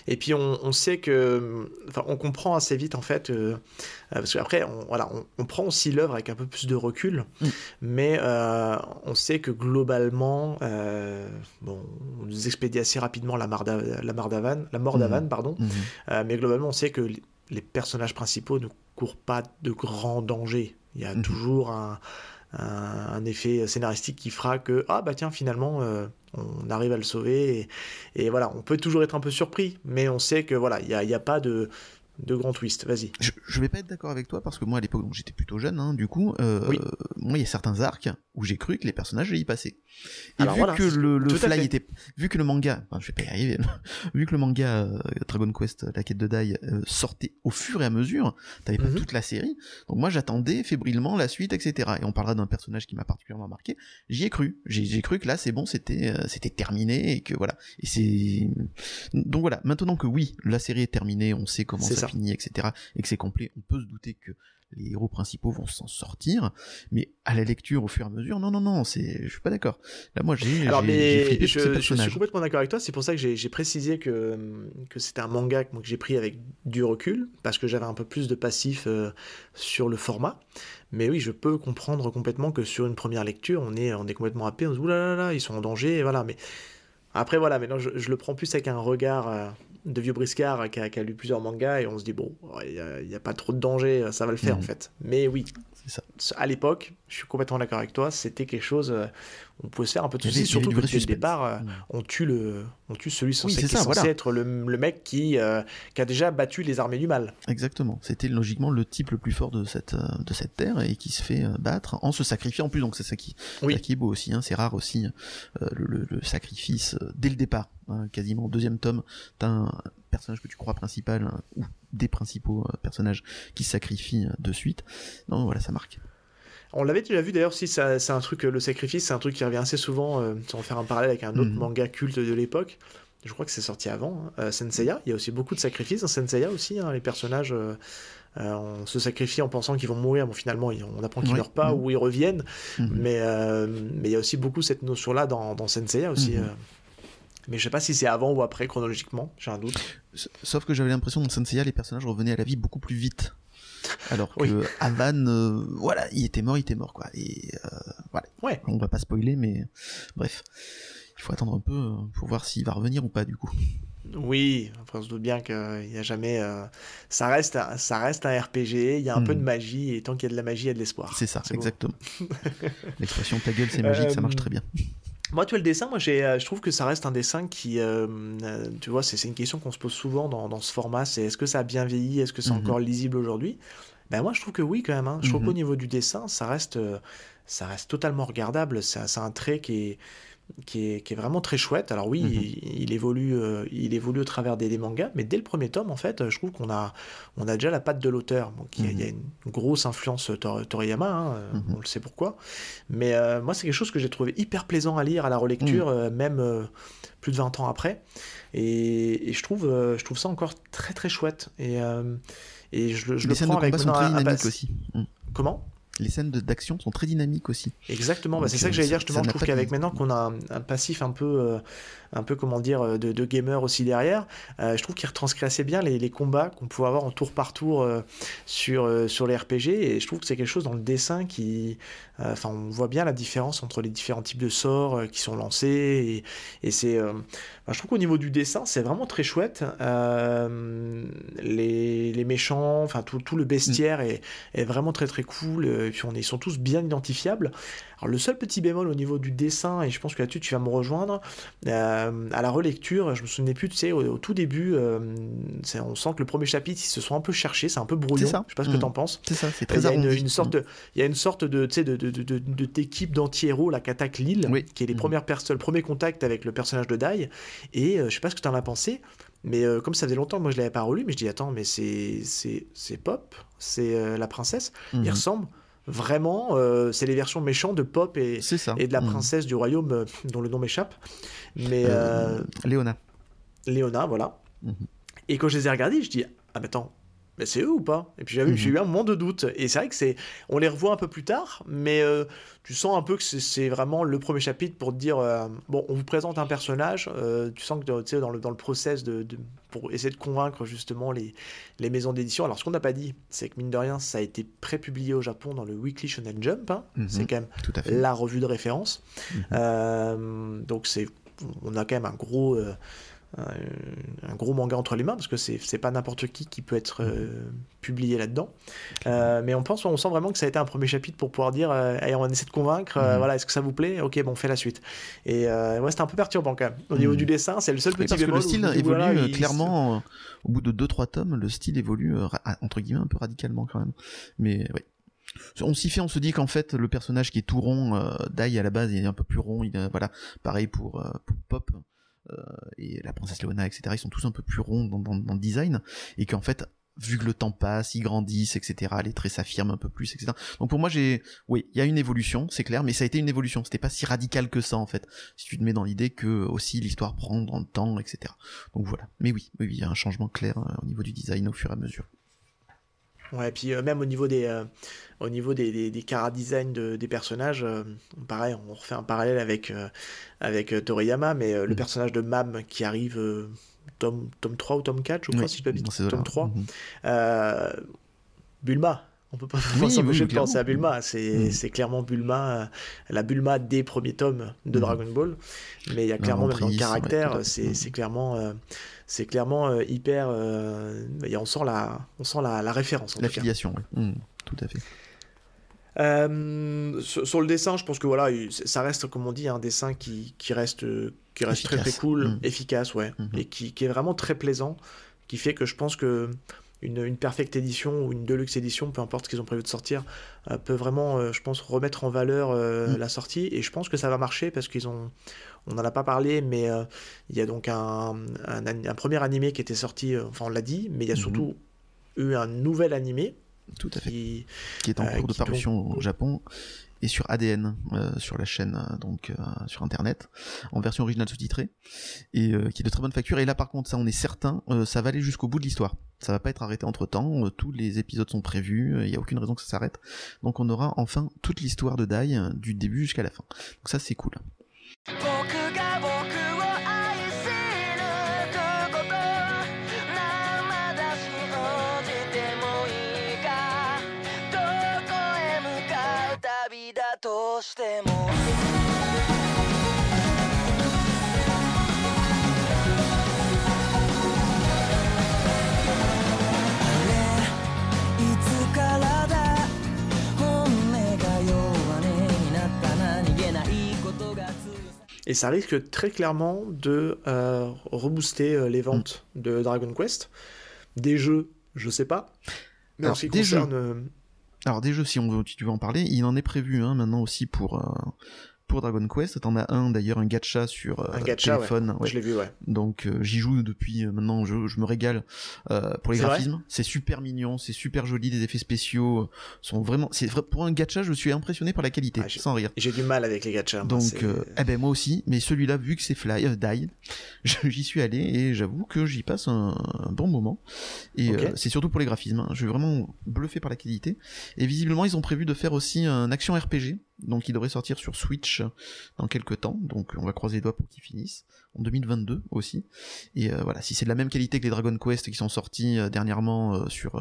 Et puis, on, on, sait que. Enfin, on comprend assez vite, en fait. parce qu'après, on, voilà, on, prend aussi l'œuvre avec un peu plus de recul. Mm. Mais on sait que globalement. bon, on nous expédie assez rapidement la, mort d'Avan, la mort d'Avan, mm. pardon. Mm-hmm. mais globalement, on sait que les personnages principaux ne courent pas de grands dangers. Il y a mhm. toujours un, effet scénaristique qui fera que ah bah tiens finalement euh, on arrive à le sauver et, voilà on peut toujours être un peu surpris mais on sait que voilà il n'y a, a, pas de de grands twists. Vas-y. Je, je vais pas être d'accord avec toi parce que moi à l'époque j'étais plutôt jeune, hein, du coup, euh, moi il y a certains arcs où j'ai cru que les personnages y passaient. Et vu que le, le fly était, vu que le manga, enfin, je vais pas y arriver, vu que le manga euh, Dragon Quest, la quête de Dai euh, sortait au fur et à mesure, t'avais pas mhm. toute la série, donc moi j'attendais fébrilement la suite, etc. Et on parlera d'un personnage qui m'a particulièrement marqué. J'y ai cru, j'ai cru que là c'est bon, c'était c'était terminé et que voilà. Et c'est donc voilà. Maintenant que oui, la série est terminée, on sait comment ça, fini, etc., et que c'est complet, on peut se douter que les héros principaux vont s'en sortir, mais à la lecture au fur et à mesure, non, non, non, c'est, je suis pas d'accord. Là, moi, j'ai, Alors, mais je, je, suis complètement d'accord avec toi. C'est pour ça que j'ai précisé que que c'était un manga que, que j'ai pris avec du recul, parce que j'avais un peu plus de passif euh, sur le format. Mais oui, je peux comprendre complètement que sur une première lecture, on est, on est complètement happé, on se dit oulala, là là, ils sont en danger, et voilà. Mais après, voilà, maintenant, je, je le prends plus avec un regard. Euh, de vieux briscard qui a, lu plusieurs mangas et on se dit bon, il n'y a, pas trop de danger, ça va le faire en mhm. fait. Mais oui, ça. à l'époque, je suis complètement d'accord avec toi, c'était quelque chose, euh, on pouvait se faire un peu de soucis, surtout que dès le départ, euh, on, tue le, on tue celui censé, qui est censé être le, mec qui, euh, qui a déjà battu les armées du mal. Exactement, c'était logiquement le type le plus fort de cette, de cette terre et qui se fait battre en se sacrifiant en plus, donc c'est ça qui, qui est beau aussi, hein, c'est rare aussi le, sacrifice dès le départ Hein, quasiment. Au deuxième tome, t'as un personnage que tu crois principal, hein, ou des principaux euh, personnages qui sacrifient euh, de suite. Non, voilà, ça marque. On l'avait déjà vu d'ailleurs, si c'est un truc, le sacrifice, c'est un truc qui revient assez souvent, euh, sans faire un parallèle avec un autre mhm. manga culte de l'époque. Je crois que c'est sorti avant, hein. Senseiya. Il y a aussi beaucoup de sacrifices dans Senseiya aussi. les personnages, on se sacrifie en pensant qu'ils vont mourir. Bon, finalement, on apprend qu'ils ne meurent pas mhm. ou ils reviennent. Mhm. Mais mais il y a aussi beaucoup cette notion-là dans, dans Senseiya aussi. Mais je sais pas si c'est avant ou après chronologiquement, j'ai un doute. Sauf que j'avais l'impression dans Senseiya, les personnages revenaient à la vie beaucoup plus vite. Alors que Avan, euh, voilà, il était mort, il était mort, quoi. Et euh, voilà. Ouais. On va pas spoiler, mais bref. Il faut attendre un peu euh, pour voir s'il va revenir ou pas, du coup. Oui, enfin, on se doute bien qu'il n'y a jamais. Ça, reste, ça reste un RPG, il y a un peu de hmm. magie, et tant qu'il y a de la magie, il y a de l'espoir. C'est ça, exactement. L'expression ta gueule, c'est magique, ça marche très bien. Moi, tu vois, le dessin, moi, euh, je trouve que ça reste un dessin qui, euh, euh, tu vois, c'est une question qu'on se pose souvent dans, dans ce format, c'est est-ce que ça a bien vieilli, est-ce que c'est mhm. encore lisible aujourd'hui? Ben moi, je trouve que oui, quand même. Hein. Je trouve mhm. qu'au niveau du dessin, ça reste, ça reste totalement regardable. C'est un trait qui est qui est, vraiment très chouette. Alors oui, mhm. il, évolue, euh, il évolue au travers des, mangas, mais dès le premier tome, en fait, je trouve qu'on a, on a déjà la patte de l'auteur. Donc il, y a, mhm. une grosse influence Toriyama, hein, euh, mhm. on le sait pourquoi. Mais euh, moi, c'est quelque chose que j'ai trouvé hyper plaisant à lire à la relecture, même plus de 20 ans après. Et, je, trouve, je trouve ça encore très très chouette. Et, et je, je le prends avec... Sont très dynamiques aussi. Comment? Les scènes d'action sont très dynamiques aussi. Exactement, bah, c'est ça que j'allais dire justement. Je trouve qu'avec maintenant qu'on a un, passif un peu, euh, un peu comment dire, euh, de, de gamer aussi derrière, euh, je trouve qu'il retranscrit assez bien les, les combats qu'on pouvait avoir en tour par tour sur, sur les RPG. Et je trouve que c'est quelque chose dans le dessin qui, enfin, on voit bien la différence entre les différents types de sorts qui sont lancés. Et, et c'est, bah, je trouve qu'au niveau du dessin, c'est vraiment très chouette. les, les méchants, enfin tout, tout le bestiaire mm. est, est vraiment très très cool et puis on est, ils sont tous bien identifiables. Alors le seul petit bémol au niveau du dessin, et je pense que là-dessus tu vas me rejoindre, euh, à la relecture, je me souvenais plus, tu sais, au, tout début, euh, on sent que le premier chapitre, ils se sont un peu cherchés, c'est un peu brouillon, je sais pas ce que mmh. t'en penses. C'est ça, c'est très Il y a une, sorte de, il y a une sorte de, tu sais, de, de, de, d'équipe d'anti-héros, la qu'attaque Lille, qui est les mmh. premières personnes, le premier contact avec le personnage de Dai, et euh, je sais pas ce que tu en as pensé, mais comme ça faisait longtemps, moi je l'avais pas relu, mais je dis attends, mais c'est c'est Pop, c'est la princesse, il mmh. ressemble vraiment, euh, c'est les versions méchantes de Pop et, et de la mm. princesse du royaume euh, dont le nom m'échappe. Mais euh, Léona. Léona, voilà. Mm-hmm. Et quand je les ai regardés, je dis ah mais attends, mais c'est eux ou pas? Et puis j'ai eu un moment de doute. Et c'est vrai que c'est, on les revoit un peu plus tard, mais euh, tu sens un peu que c'est vraiment le premier chapitre pour te dire, euh, bon, on vous présente un personnage, euh, tu sens que tu sais, dans le, dans le process de, pour essayer de convaincre justement les, les maisons d'édition. Alors ce qu'on n'a pas dit, c'est que mine de rien, ça a été pré-publié au Japon dans le Weekly Shonen Jump. Hein. Mhm. c'est quand même la revue de référence. Mhm. donc c'est, on a quand même un gros un gros manga entre les mains parce que c'est pas n'importe qui qui peut être euh, publié là-dedans. Euh, mais on pense, on sent vraiment que ça a été un premier chapitre pour pouvoir dire, euh, on essaie de convaincre, mhm. voilà, est-ce que ça vous plaît? Ok, bon, on fait la suite. Et ouais, c'était un peu perturbant quand même. Au niveau mhm. du dessin, c'est le seul petit parce que le style évolue clairement. Au bout de 2-3 tomes, le style évolue entre guillemets un peu radicalement quand même. Mais oui. On s'y fait, on se dit qu'en fait le personnage qui est tout rond, euh, Dai à la base il est un peu plus rond, il, voilà, pareil pour, pour Pop, euh, et la princesse Leona, etc., ils sont tous un peu plus ronds dans, le design, et qu'en fait, vu que le temps passe, ils grandissent, etc., les traits s'affirment un peu plus, etc. Donc pour moi, j'ai, oui, il y a une évolution, c'est clair, mais ça a été une évolution. C'était pas si radical que ça, en fait. Si tu te mets dans l'idée que aussi l'histoire prend dans le temps, etc. Donc voilà. Mais oui, oui, il y a un changement clair euh, au niveau du design au fur et à mesure. Ouais, et puis euh, même au niveau des, euh, au niveau des, des, des design de, des personnages, euh, pareil, on refait un parallèle avec, avec Toriyama, mais le mm. personnage de Mam qui arrive tome, tome 3 ou tome 4, je crois, si je peux dire, tome 3. Mm-hmm. Bulma, on peut pas oui, s'empêcher de penser à Bulma. C'est mm. clairement Bulma, la Bulma des premiers tomes de mm. Dragon Ball. Mais il y a clairement, même dans le caractère, c'est clairement c'est clairement euh, hyper. Euh, on sent la, on sent la, la référence. La filiation, oui. Mmh, tout à fait. Euh, sur, le dessin, je pense que voilà, ça reste, comme on dit, un dessin qui, qui reste, qui reste très très cool, mmh. efficace, ouais, mmh. et qui, qui, est vraiment très plaisant, qui fait que je pense que une, une perfecte édition ou une deluxe édition, peu importe ce qu'ils ont prévu de sortir, peut vraiment, je pense, remettre en valeur la sortie, et je pense que ça va marcher parce qu'ils ont on n'en a pas parlé, mais euh, il y a donc un, un, premier animé qui était sorti, euh, enfin on l'a dit, mais il y a mhm. surtout eu un nouvel animé. Tout à fait. Qui, est en euh, cours de parution au Japon et sur ADN sur la chaîne donc sur internet en version originale sous-titrée et qui est de très bonne facture et là par contre ça on est certain ça va aller jusqu'au bout de l'histoire ça va pas être arrêté entre temps tous les épisodes sont prévus il n'y a aucune raison que ça s'arrête donc on aura enfin toute l'histoire de Dai du début jusqu'à la fin donc ça c'est cool してもない Et ça risque très clairement de euh, rebooster euh, les ventes mm. de Dragon Quest. Des jeux, je sais pas. Mais Alors, en ce qui concerne. euh, Alors des jeux, si, on tu veux en parler, il en est prévu hein, maintenant aussi pour, pour Dragon Quest. T'en as un d'ailleurs, un gacha sur euh, un gacha, téléphone. Ouais. Je l'ai vu, ouais. Donc euh, j'y joue depuis euh, maintenant, je, je me régale pour les graphismes. C'est super mignon, c'est super joli, les effets spéciaux sont vraiment. C'est vrai pour un gacha, je suis impressionné par la qualité, ah, sans rire. J'ai du mal avec les gachas. Donc eh ben moi aussi, mais celui-là vu que c'est Fly Die, j'y suis allé et j'avoue que j'y passe un, bon moment. Et c'est surtout pour les graphismes. Hein. Je suis vraiment bluffé par la qualité. Et visiblement ils ont prévu de faire aussi un action RPG donc il devrait sortir sur Switch dans quelques temps, donc on va croiser les doigts pour qu'il finisse, en 2022 aussi. Et euh, voilà, si c'est de la même qualité que les Dragon Quest qui sont sortis euh, dernièrement euh, sur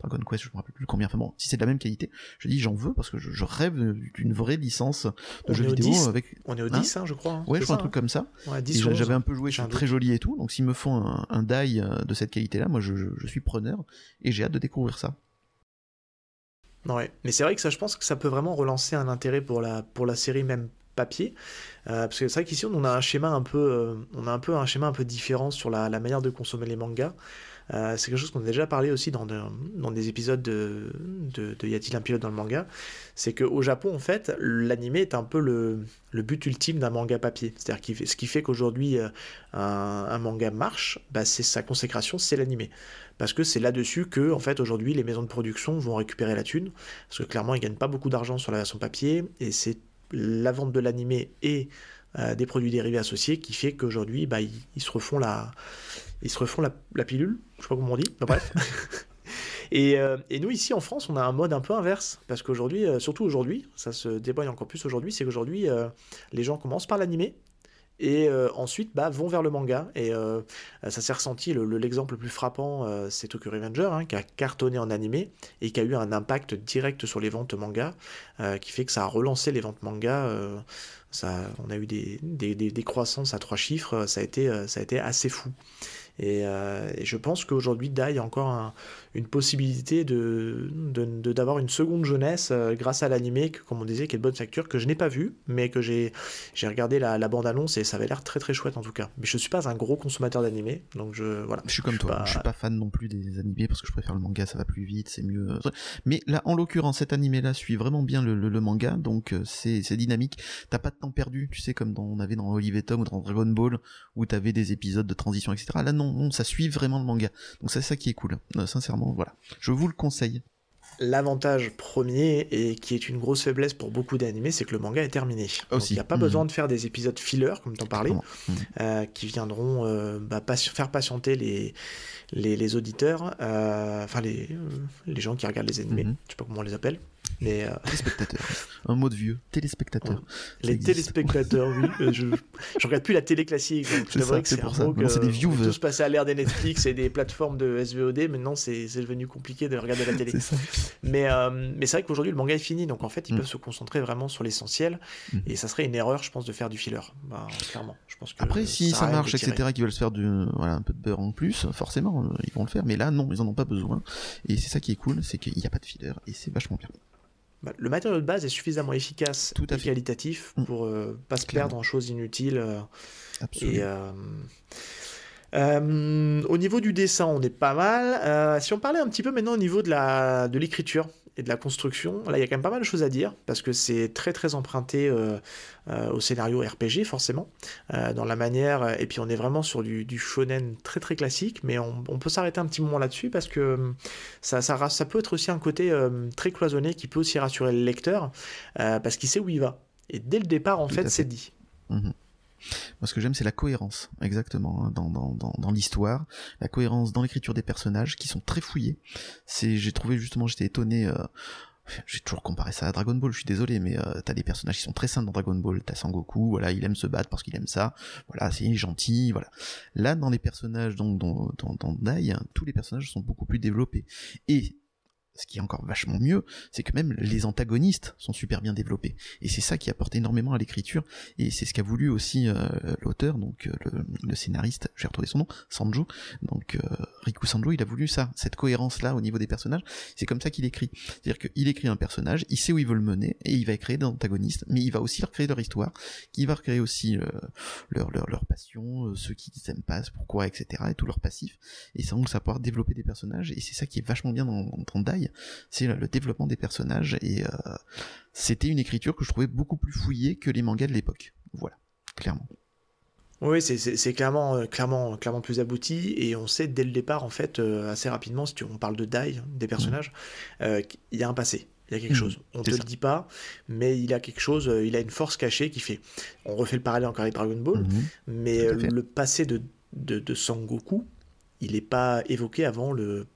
Dragon Quest, je me rappelle plus combien, enfin bon, si c'est de la même qualité, je dis j'en veux parce que je, rêve d'une vraie licence de jeux vidéo avec... On est au 10, hein, je crois. Hein, ouais, je crois un truc comme ça. Ouais, J'avais un peu joué, c'est très joli et tout, donc s'ils me font un, un die de cette qualité-là, moi je, je suis preneur et j'ai hâte de découvrir ça. Mais c'est vrai que ça, je pense que ça peut vraiment relancer un intérêt pour la, pour la série même papier, euh, parce que c'est vrai qu'ici on a un schéma un peu, euh, on a un peu un schéma un peu différent sur la, la manière de consommer les mangas. Euh, c'est quelque chose qu'on a déjà parlé aussi dans, dans des épisodes de, de, Y a-t-il un pilote dans le manga C'est qu'au Japon, en fait, l'animé est un peu le, le but ultime d'un manga papier. C'est-à-dire ce qui fait qu'aujourd'hui un, un, manga marche, bah, c'est sa consécration, c'est l'animé parce que c'est là-dessus que, en fait, aujourd'hui, les maisons de production vont récupérer la thune, parce que clairement, ils gagnent pas beaucoup d'argent sur la version papier, et c'est la vente de l'animé et euh, des produits dérivés associés qui fait qu'aujourd'hui, bah, ils, se refont la, ils se refont la, pilule, je sais pas comment on dit, bref. Et, et, nous, ici en France, on a un mode un peu inverse. Parce qu'aujourd'hui, surtout aujourd'hui, ça se débrouille encore plus aujourd'hui, c'est qu'aujourd'hui, les gens commencent par l'animer et euh, ensuite bah, vont vers le manga. Et euh, ça s'est ressenti, l'exemple le, plus frappant, euh, c'est Tokyo Revenger, hein, qui a cartonné en animé et qui a eu un impact direct sur les ventes manga, qui fait que ça a relancé les ventes manga. ça, on a eu des, des, croissances à trois chiffres, ça a été assez fou. Et, et je pense qu'aujourd'hui, Dai a encore un, une possibilité de, d'avoir de, une seconde jeunesse euh, grâce à l'animé, comme on disait, qui est de bonne facture, que je n'ai pas vu, mais que j'ai, j'ai regardé la, bande-annonce et ça avait l'air très très chouette en tout cas. Mais je suis pas un gros consommateur d'animé, donc je voilà. Je suis comme toi, je suis pas fan non plus des animés parce que je préfère le manga, ça va plus vite, c'est mieux. Mais là, en l'occurrence, cet animé-là suit vraiment bien le, le, manga, donc euh, c'est, c'est dynamique. T'as pas de temps perdu, tu sais, comme dans, on avait dans Olive Tom ou dans Dragon Ball, où t'avais des épisodes de transition, etc. Là, non, ça suit vraiment le manga. Donc c'est ça qui est cool, euh, sincèrement voilà. Je vous le conseille. L'avantage premier, et qui est une grosse faiblesse pour beaucoup d'animés, c'est que le manga est terminé. il n'y a pas mmh. besoin de faire des épisodes filler, comme tu en parlais, mmh. euh, qui viendront euh, bah, faire patienter les, les, auditeurs, euh, enfin les, les gens qui regardent les animés, mmh. je sais pas comment on les appelle. Les euh, téléspectateurs. Un mot de vieux. Téléspectateurs. Les téléspectateurs, oui. Euh, je... je regarde plus la télé classique. C'est ça, c'est pour ça. C'est des viewers. Tout se passait à l'ère des Netflix et des plateformes de SVOD. Maintenant, c'est devenu compliqué de regarder la télé. Ça. Mais, euh, mais c'est vrai qu'aujourd'hui, le manga est fini. Donc, en fait, ils mm. peuvent se concentrer vraiment sur l'essentiel. Mm. Et ça serait une erreur, je pense, de faire du filler. Bah, clairement. Je pense que Après, si ça, marche, etc., qu'ils veulent se faire du, voilà, un peu de beurre en plus, forcément, ils vont le faire. Mais là, non, ils en ont pas besoin. Et c'est ça qui est cool, c'est qu'il n'y a pas de filler. Et c'est vachement bien. Bah, le matériau de base est suffisamment efficace Tout et qualitatif mm. pour euh, pas se perdre en choses inutiles. Euh, et, euh, au niveau du dessin, on est pas mal. si on parlait un petit peu maintenant au niveau de l'écriture, et de la construction, là il y a quand même pas mal de choses à dire, parce que c'est très très emprunté euh, euh, au scénario RPG forcément, euh, dans la manière, et puis on est vraiment sur du, shonen très très classique, mais on, peut s'arrêter un petit moment là-dessus, parce que ça, ça, ça, peut être aussi un côté très cloisonné qui peut aussi rassurer le lecteur, parce qu'il sait où il va. Et dès le départ, en fait, c'est dit. Mhm. Moi, ce que j'aime, c'est la cohérence, exactement, hein, dans, dans, dans, l'histoire, la cohérence dans l'écriture des personnages, qui sont très fouillés. C'est, j'ai trouvé justement, j'étais étonné. Euh, j'ai toujours comparé ça à Dragon Ball, je suis désolé, mais euh, t'as des personnages qui sont très simples dans Dragon Ball. T'as Sangoku, voilà, il aime se battre parce qu'il aime ça. Voilà, c'est gentil, voilà. Là, dans les personnages, donc dans, dans, dans Dai, tous les personnages sont beaucoup plus développés. Et ce qui est encore vachement mieux, c'est que même les antagonistes sont super bien développés. Et c'est ça qui apporte énormément à l'écriture, et c'est ce qu'a voulu aussi euh, l'auteur, donc euh, le, scénariste, j'ai retrouvé son nom, Sanjo, donc euh, Riku Sanjo, il a voulu ça, cette cohérence-là au niveau des personnages, c'est comme ça qu'il écrit. C'est-à-dire qu'il écrit un personnage, il sait où il veut le mener, et il va créer des antagonistes, mais il va aussi recréer leur histoire, qui va recréer aussi leur, passion, ceux qui n'aiment pas, pourquoi, etc., et tout leur passif, et ça, donc ça développer des personnages, et c'est ça qui est vachement bien dans, dans C'est le développement des personnages et euh, c'était une écriture que je trouvais beaucoup plus fouillée que les mangas de l'époque. Voilà, clairement. Oui, c'est clairement, euh, clairement, clairement plus abouti et on sait dès le départ, en fait, euh, assez rapidement, si on parle de Dai, des personnages, mmh. il y a un passé. Il y a quelque mmh. chose. On ne te le dit pas, mais il a quelque chose, il a une force cachée qui fait. On refait le parallèle encore avec Dragon Ball, mmh. mais le passé de, de, de Sangoku, il n'est pas évoqué avant le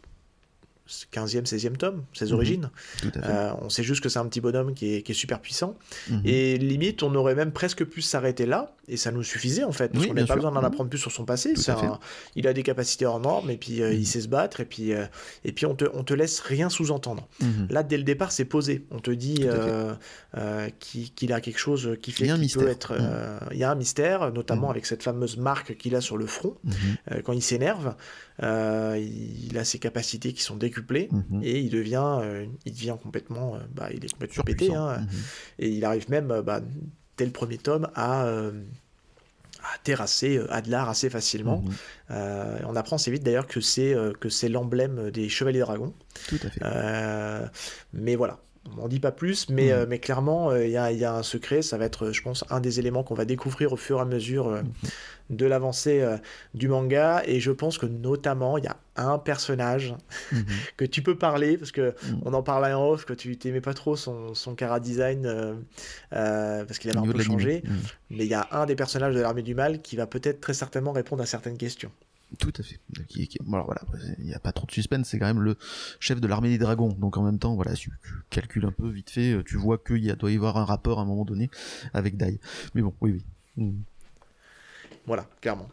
15e, 16e tome, ses mhm. origines. Euh, on sait juste que c'est un petit bonhomme qui est, super puissant. Mhm. Et limite, on aurait même presque pu s'arrêter là, et ça nous suffisait en fait, parce qu'on n'a pas besoin d'en mhm. apprendre plus sur son passé. il a des capacités hors normes, et puis euh, il sait se battre, et puis, euh, et puis on, te, on te laisse rien sous-entendre. Là, dès le départ, c'est posé. On te dit qu'il a quelque chose qui fait qu'il peut être. Il y a un mystère, notamment avec cette fameuse marque qu'il a sur le front quand il s'énerve. il a ses capacités qui sont décuplées Mhm. et il devient, euh, il devient complètement, euh, bah, il est complètement pété, hein. mhm. et il arrive même, euh, bah, dès le premier tome, à, à terrasser Adlar assez facilement. Mhm. on apprend assez vite d'ailleurs que c'est que c'est l'emblème des Chevaliers Dragons. Tout à fait. mais voilà, on n'en dit pas plus, mais, mais clairement, il y, a, y, a, un secret. Ça va être, je pense, un des éléments qu'on va découvrir au fur et à mesure de l'avancée euh, du manga. Et je pense que notamment, il y a un personnage mhm. que tu peux parler, parce que on en parlait en off, que tu t'aimais pas trop son, son cara design, euh, euh, parce qu'il avait un peu changé. Mais il y a un des personnages de l'armée du mal qui va peut-être très certainement répondre à certaines questions. Tout à fait. alors voilà, il n'y a pas trop de suspense, c'est quand même le chef de l'armée des dragons. Donc en même temps, voilà, tu, tu calcules un peu vite fait, tu vois qu'il doit y avoir un rapport à un moment donné avec Dai. Mais bon, oui, oui. Mm. Voilà, clairement.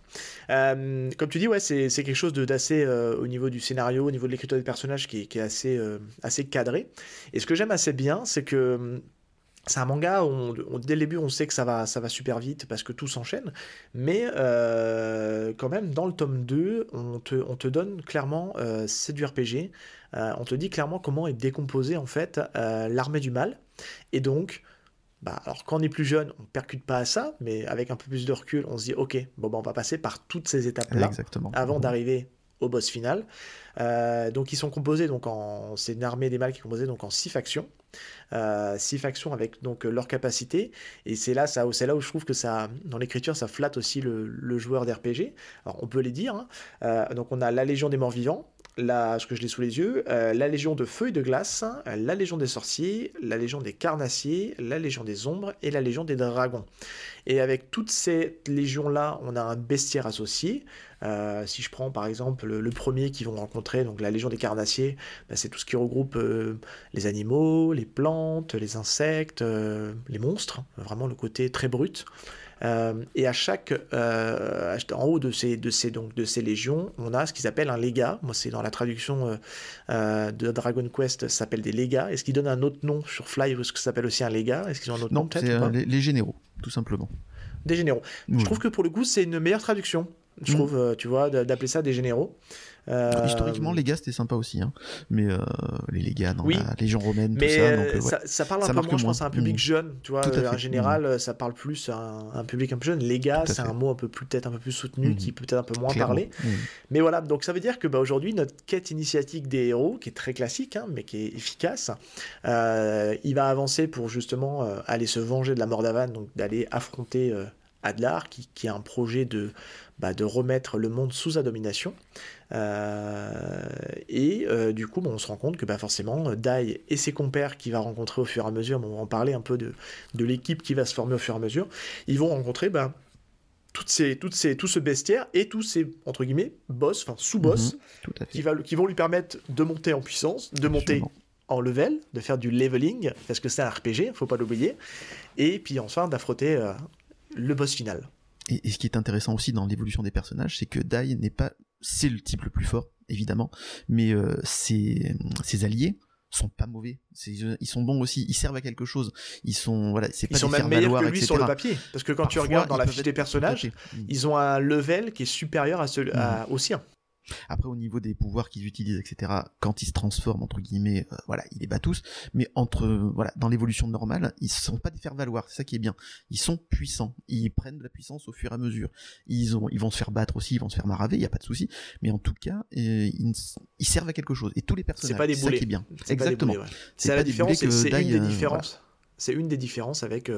Euh, comme tu dis, ouais, c'est quelque chose d'assez, euh, au niveau du scénario, au niveau de l'écriture des personnages, qui, qui est assez, euh, assez cadré. Et ce que j'aime assez bien, c'est que c'est un manga où dès le début on sait que ça va, ça va super vite parce que tout s'enchaîne, mais quand même dans le tome 2 on te, on te donne clairement, c'est du RPG, on te dit clairement comment est décomposée en fait l'armée du mal, et donc bah, alors quand on est plus jeune, on ne percute pas à ça, mais avec un peu plus de recul, on se dit ok, bon bah, on va passer par toutes ces étapes-là avant d'arriver au boss final. Euh, donc ils sont composés donc en c'est une armée des mâles qui est composée donc en six factions, euh, six factions avec donc leur capacité et c'est là ça c'est là où je trouve que ça dans l'écriture ça flatte aussi le, joueur d'RPG. Alors on peut les dire. Hein. Euh, donc on a la Légion des morts vivants, ce que je l'ai sous les yeux, euh, la Légion de Feu et de Glace, la Légion des Sorciers, la Légion des Carnassiers, la Légion des Ombres et la Légion des Dragons. Et avec toutes ces légions-là, on a un bestiaire associé. Euh, si je prends par exemple le, premier qu'ils vont rencontrer, donc la Légion des Carnassiers, bah, c'est tout ce qui regroupe euh, les animaux, les plantes, les insectes, les monstres, vraiment le côté très brut. Euh, et à chaque, euh, en haut de ces, de, ces, donc, de ces légions, on a ce qu'ils appellent un légat. Moi, c'est dans la traduction euh, de Dragon Quest, ça s'appelle des légats. Est-ce qu'ils donnent un autre nom sur Fly ou est-ce que ça s'appelle aussi un légat Est-ce qu'ils ont un autre nom peut-être les, les généraux, tout simplement. Des généraux. Je trouve que pour le coup, c'est une meilleure traduction. Je mm. trouve, tu vois, d'appeler ça des généraux. Euh, Historiquement, les gars, c'était sympa aussi, hein. mais euh, les légas dans la Légion romaine, mais tout ça, donc, euh, ça, parle un peu moins, je pense, à un public mm. jeune, tu vois. En général, mm. ça parle plus à un, public un peu jeune. Les gars, c'est un mot un peu plus, peut-être un peu plus soutenu, mm. qui peut être un peu moins parlé. Mais voilà, donc ça veut dire que bah, aujourd'hui, notre quête initiatique des héros, qui est très classique, hein, mais qui est efficace, il va avancer pour justement aller se venger de la mort d'Avan, donc d'aller affronter Adlar, qui, qui, a un projet de, bah, de remettre le monde sous sa domination. Euh, et euh, du coup, on se rend compte que bah, forcément, Dai et ses compères qu'il va rencontrer au fur et à mesure, on va en parler un peu de, de l'équipe qui va se former au fur et à mesure, ils vont rencontrer bah, toutes ces, toutes ces, tout ce bestiaire et tous ces, entre guillemets, boss, enfin sous-boss, mhm, qui, qui, vont lui permettre de monter en puissance, de monter en level, de faire du leveling, parce que c'est un RPG, faut pas l'oublier, et puis enfin d'affronter euh, le boss final. Et, ce qui est intéressant aussi dans l'évolution des personnages, c'est que Dai n'est pas, c'est le type le plus fort, évidemment, mais euh, ses, alliés sont pas mauvais, ils sont bons aussi, ils servent à quelque chose, ils sont voilà, c'est pas ils sont même meilleurs que lui sur le papier, parce que quand tu regardes dans la fiche des personnages, ils ont un level qui est supérieur à celui à, au sien. Après, au niveau des pouvoirs qu'ils utilisent, etc., quand ils se transforment, entre guillemets, euh, voilà, ils les battent tous. Mais entre, voilà, dans l'évolution normale, ils ne sont pas des faire-valoir. C'est ça qui est bien. Ils sont puissants. Ils prennent de la puissance au fur et à mesure. Ils ont, ils vont se faire battre aussi, ils vont se faire maraver, il n'y a pas de souci. Mais en tout cas, euh, ils, servent à quelque chose. Et tous les personnages, c'est ça qui est bien. Exactement. C'est la différence, c'est une des euh, différences. C'est une des différences avec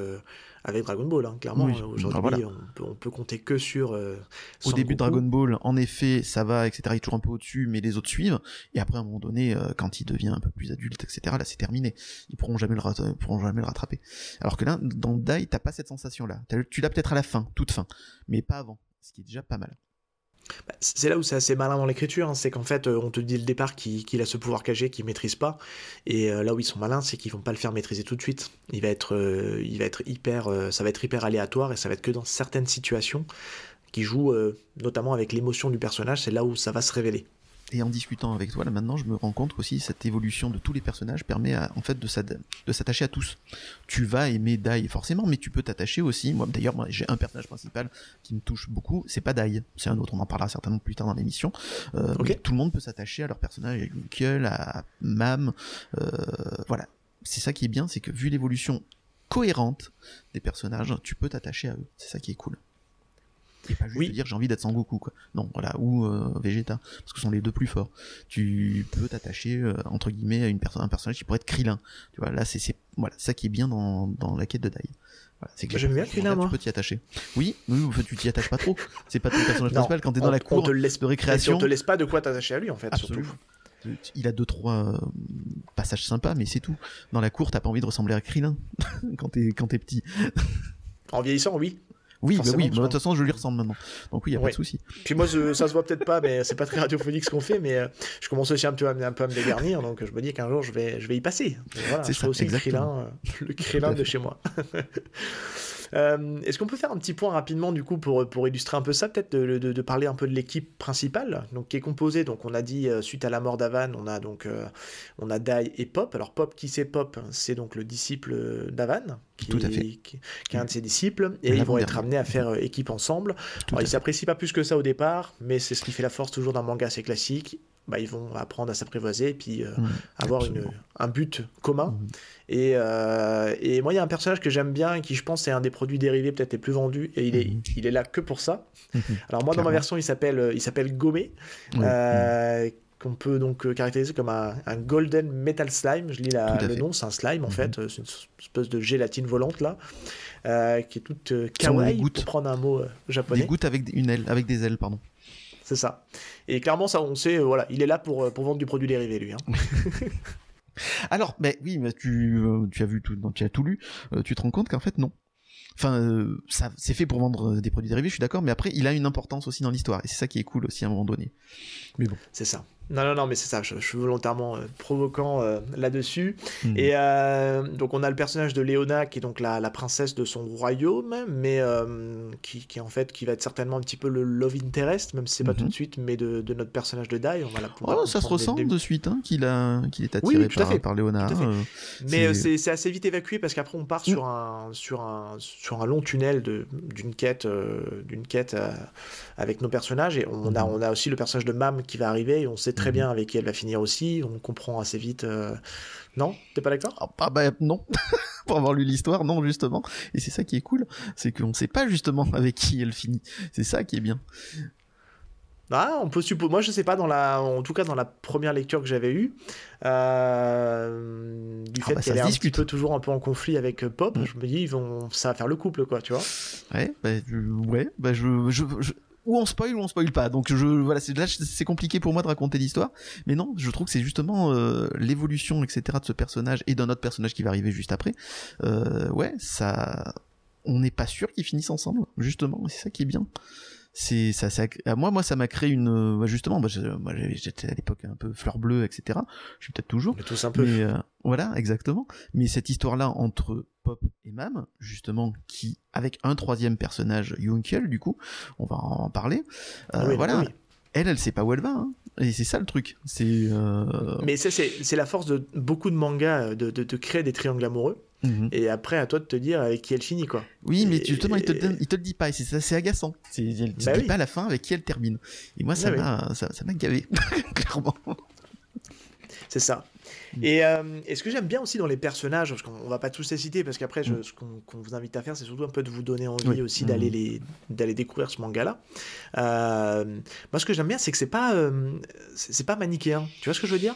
avec Dragon Ball. Hein, clairement, aujourd'hui, on, peut, compter que sur. Euh, Au début de Dragon Ball, en effet, ça va, etc. Il est toujours un peu au-dessus, mais les autres suivent. Et après, à un moment donné, euh, quand il devient un peu plus adulte, etc., là, c'est terminé. Ils pourront jamais le, pourront jamais le rattraper. Alors que là, dans Dai, t'as pas cette sensation-là. Tu l'as peut-être à la fin, toute fin, mais pas avant, ce qui est déjà pas mal. Bah, c'est là où c'est assez malin dans l'écriture, hein. c'est qu'en fait euh, on te dit le départ qu'il a ce pouvoir caché qu'il maîtrise pas, et euh, là où ils sont malins, c'est qu'ils vont pas le faire maîtriser tout de suite. Il va être, euh, hyper, ça va être hyper aléatoire et ça va être que dans certaines situations qui jouent notamment avec l'émotion du personnage, c'est là où ça va se révéler. Et en discutant avec toi là maintenant, je me rends compte aussi cette évolution de tous les personnages permet en fait de s'attacher à tous. Tu vas aimer Dai forcément, mais tu peux t'attacher aussi. Moi d'ailleurs, moi j'ai un personnage principal qui me touche beaucoup, c'est pas Dai, c'est un autre. On en parlera certainement plus tard dans l'émission. Euh, tout le monde peut s'attacher à leur personnage, à Yunkel, à Mam. Euh, voilà, c'est ça qui est bien, c'est que vu l'évolution cohérente des personnages, tu peux t'attacher à eux. C'est ça qui est cool. Et pas juste oui. dire j'ai envie d'être Sangoku quoi. Non, voilà, ou euh, Vegeta, parce que ce sont les deux plus forts. Tu peux t'attacher euh, entre guillemets à une personne, un personnage qui pourrait être Krillin. Tu vois, là c'est voilà, ça qui est bien dans, dans la quête de Dai. Voilà, c'est que j'aime bien Krillin moi. Tu peux t'y attacher. Oui, oui, en fait, tu t'y attaches pas trop. C'est pas ton personnage principal quand t'es dans la cour on te laisse, de récréation. On te laisse pas de quoi t'attacher à lui en fait, surtout. Il a deux trois euh, passages sympas, mais c'est tout. Dans la cour, t'as pas envie de ressembler à Krillin quand t'es quand t'es petit. En vieillissant, oui. Oui, bah oui, bah, de toute façon, je lui ressemble maintenant. Donc oui, il n'y a pas de souci. Puis moi, ça se voit peut-être pas, mais c'est pas très radiophonique ce qu'on fait, mais euh, je commence aussi un peu, un peu à me dégarnir, donc je me dis qu'un jour, je vais, je vais y passer. Voilà, c'est aussi le crélin, le crélin de chez moi. Euh, est-ce qu'on peut faire un petit point rapidement du coup pour, pour illustrer un peu ça, peut-être de, de, parler un peu de l'équipe principale, donc qui est composée, donc on a dit euh, suite à la mort d'Avan, on a donc euh, on a Dai et Pop. Alors Pop, qui c'est Pop? C'est donc le disciple d'Avan, qui, Tout à fait. Qui, est un de ses disciples, et ils vont être amenés à faire équipe ensemble. Alors, ils s'apprécient pas plus que ça au départ, mais c'est ce qui fait la force toujours d'un manga assez classique. Bah, ils vont apprendre à s'apprivoiser et puis mmh, avoir une, un but commun. Mmh. Euh, et, moi, il y a un personnage que j'aime bien et qui, je pense, est un des produits dérivés peut-être les plus vendus. Et il est, il est là que pour ça. Alors, moi, dans ma version, il s'appelle, euh, il s'appelle Gomé. Euh, qu'on peut donc caractériser comme un, Golden Metal Slime. Je lis le nom, c'est un slime en fait, c'est une espèce de gélatine volante là, qui est toute kawaii, pour prendre un mot japonais. Des gouttes avec une aile, avec des ailes, pardon. C'est ça. Et clairement, ça, on sait, voilà, il est là pour, pour vendre du produit dérivé, lui. Hein. Alors, mais oui, mais tu, euh, tu as vu tout, tu as tout lu, euh, tu te rends compte qu'en fait non. Enfin, euh, ça, c'est fait pour vendre des produits dérivés, je suis d'accord, mais après, il a une importance aussi dans l'histoire, et c'est ça qui est cool aussi à un moment donné. Mais bon. C'est ça. Non, non, non, mais c'est ça, je, suis volontairement euh, provoquant euh, là-dessus. Mhm. Et euh, donc, on a le personnage de Léona, qui est donc la, la princesse de son royaume, mais qui, qui, en fait, qui va être certainement un petit peu le love interest, même si c'est pas tout mhm. de suite, mais de, de, notre personnage de Dai. On va la oh, ça se ressent de suite, hein, qu'il est attiré par, par, Léona. mais c'est assez vite évacué parce qu'après, on part mm. sur, un, sur, un, sur un long tunnel d'une quête, d'une quête avec nos personnages. Et on, a, mhm. on a aussi le personnage de Mam qui va arriver, et on sait très mhm. bien avec qui elle va finir aussi. On comprend assez vite. Euh, non? T'es pas d'accord? Ah, bah, bah, non. Pour avoir lu l'histoire, non, justement. Et c'est ça qui est cool. C'est qu'on sait pas justement avec qui elle finit. C'est ça qui est bien. Ah, on peut supposer. Moi, je sais pas dans la, en tout cas dans la première lecture que j'avais eue, euh, du ah fait bah, qu'elle est un petit peu toujours un peu en conflit avec euh, Pop, mm. je me dis ils vont, ça va faire le couple, quoi, tu vois. Ouais, bah, ouais, bah je, je, ou on spoil ou on spoil pas. Donc je voilà, c'est là c'est compliqué pour moi de raconter l'histoire, mais non, je trouve que c'est justement euh, l'évolution etc de ce personnage et d'un autre personnage qui va arriver juste après. Euh, ouais, ça, on n'est pas sûr qu'ils finissent ensemble justement, c'est ça qui est bien c'est ça, ça moi moi ça m'a créé une bah, justement bah, moi j'étais à l'époque un peu fleur bleue etc je suis peut-être toujours. Mais tous un peu. Mais, euh, voilà exactement. Mais cette histoire là entre Pop et Mam justement qui avec un troisième personnage Yunkel du coup on va en parler euh, voilà. elle elle sait pas où elle va hein. et c'est ça le truc. C'est euh... mais c'est la force de beaucoup de mangas de, de, de créer des triangles amoureux Mhm. Et après, à toi de te dire avec qui elle finit, quoi. Oui, mais justement, il te, il te le dit pas, et c'est assez agaçant. Il te bah dit pas à la fin avec qui elle termine. Et moi, ça bah m'a ça, ça gavé, clairement. C'est ça. Mm. Et, euh, et, ce que j'aime bien aussi dans les personnages, parce qu'on va pas tous les citer, parce qu'après, mm. ce qu'on vous invite à faire, c'est surtout un peu de vous donner envie aussi d'aller mm. les d'aller découvrir ce manga-là. Euh, moi, ce que j'aime bien, c'est que c'est pas euh, c'est pas manichéen. Tu vois ce que je veux dire?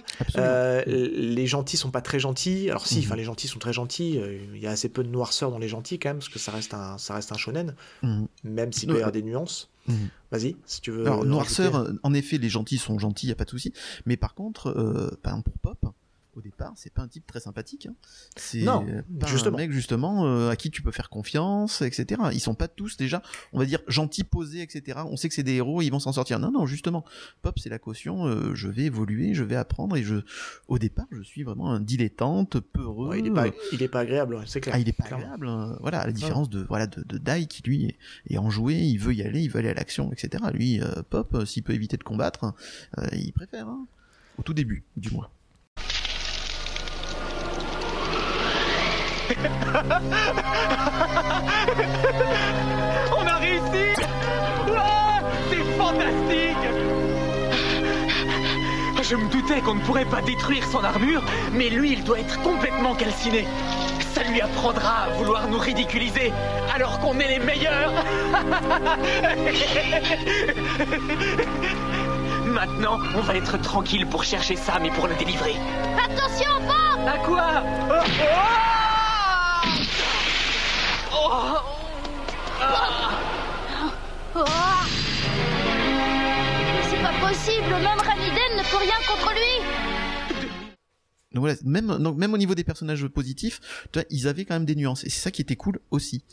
Les gentils sont pas très gentils. Alors si, enfin les gentils sont très gentils. Il y a assez peu de noirceur dans les gentils quand même, parce que ça reste un ça reste un shonen, même s'il peut y avoir des nuances. Vas-y, si tu veux. Alors, noirceur, en effet, les gentils sont gentils, il y a pas de souci. Mais par contre, par exemple pour Pop, au départ, c'est pas un type très sympathique. Hein. C'est justement. un mec justement euh, à qui tu peux faire confiance, etc. Ils sont pas tous déjà, on va dire gentils, posés, etc. On sait que c'est des héros, ils vont s'en sortir. Non, non, justement, Pop, c'est la caution. Euh, je vais évoluer, je vais apprendre et je, au départ, je suis vraiment un dilettante, peureux. il est pas, il est pas agréable, c'est clair. Ah, il est pas agréable. Hein. Voilà, à la différence de voilà de, de, Dai qui lui est, enjoué, il veut y aller, il veut aller à l'action, etc. Lui, euh, Pop, s'il peut éviter de combattre, il préfère. Hein. Au tout début, du moins. On a réussi. C'est fantastique. Je me doutais qu'on ne pourrait pas détruire son armure, mais lui, il doit être complètement calciné. Ça lui apprendra à vouloir nous ridiculiser alors qu'on est les meilleurs. Maintenant, on va être tranquille pour chercher Sam et pour le délivrer. Attention, Bob. À quoi? Oh, oh c'est pas possible, même Raniden ne peut rien contre lui donc voilà, même, donc même au niveau des personnages positifs, tu vois, ils avaient quand même des nuances. Et c'est ça qui était cool aussi.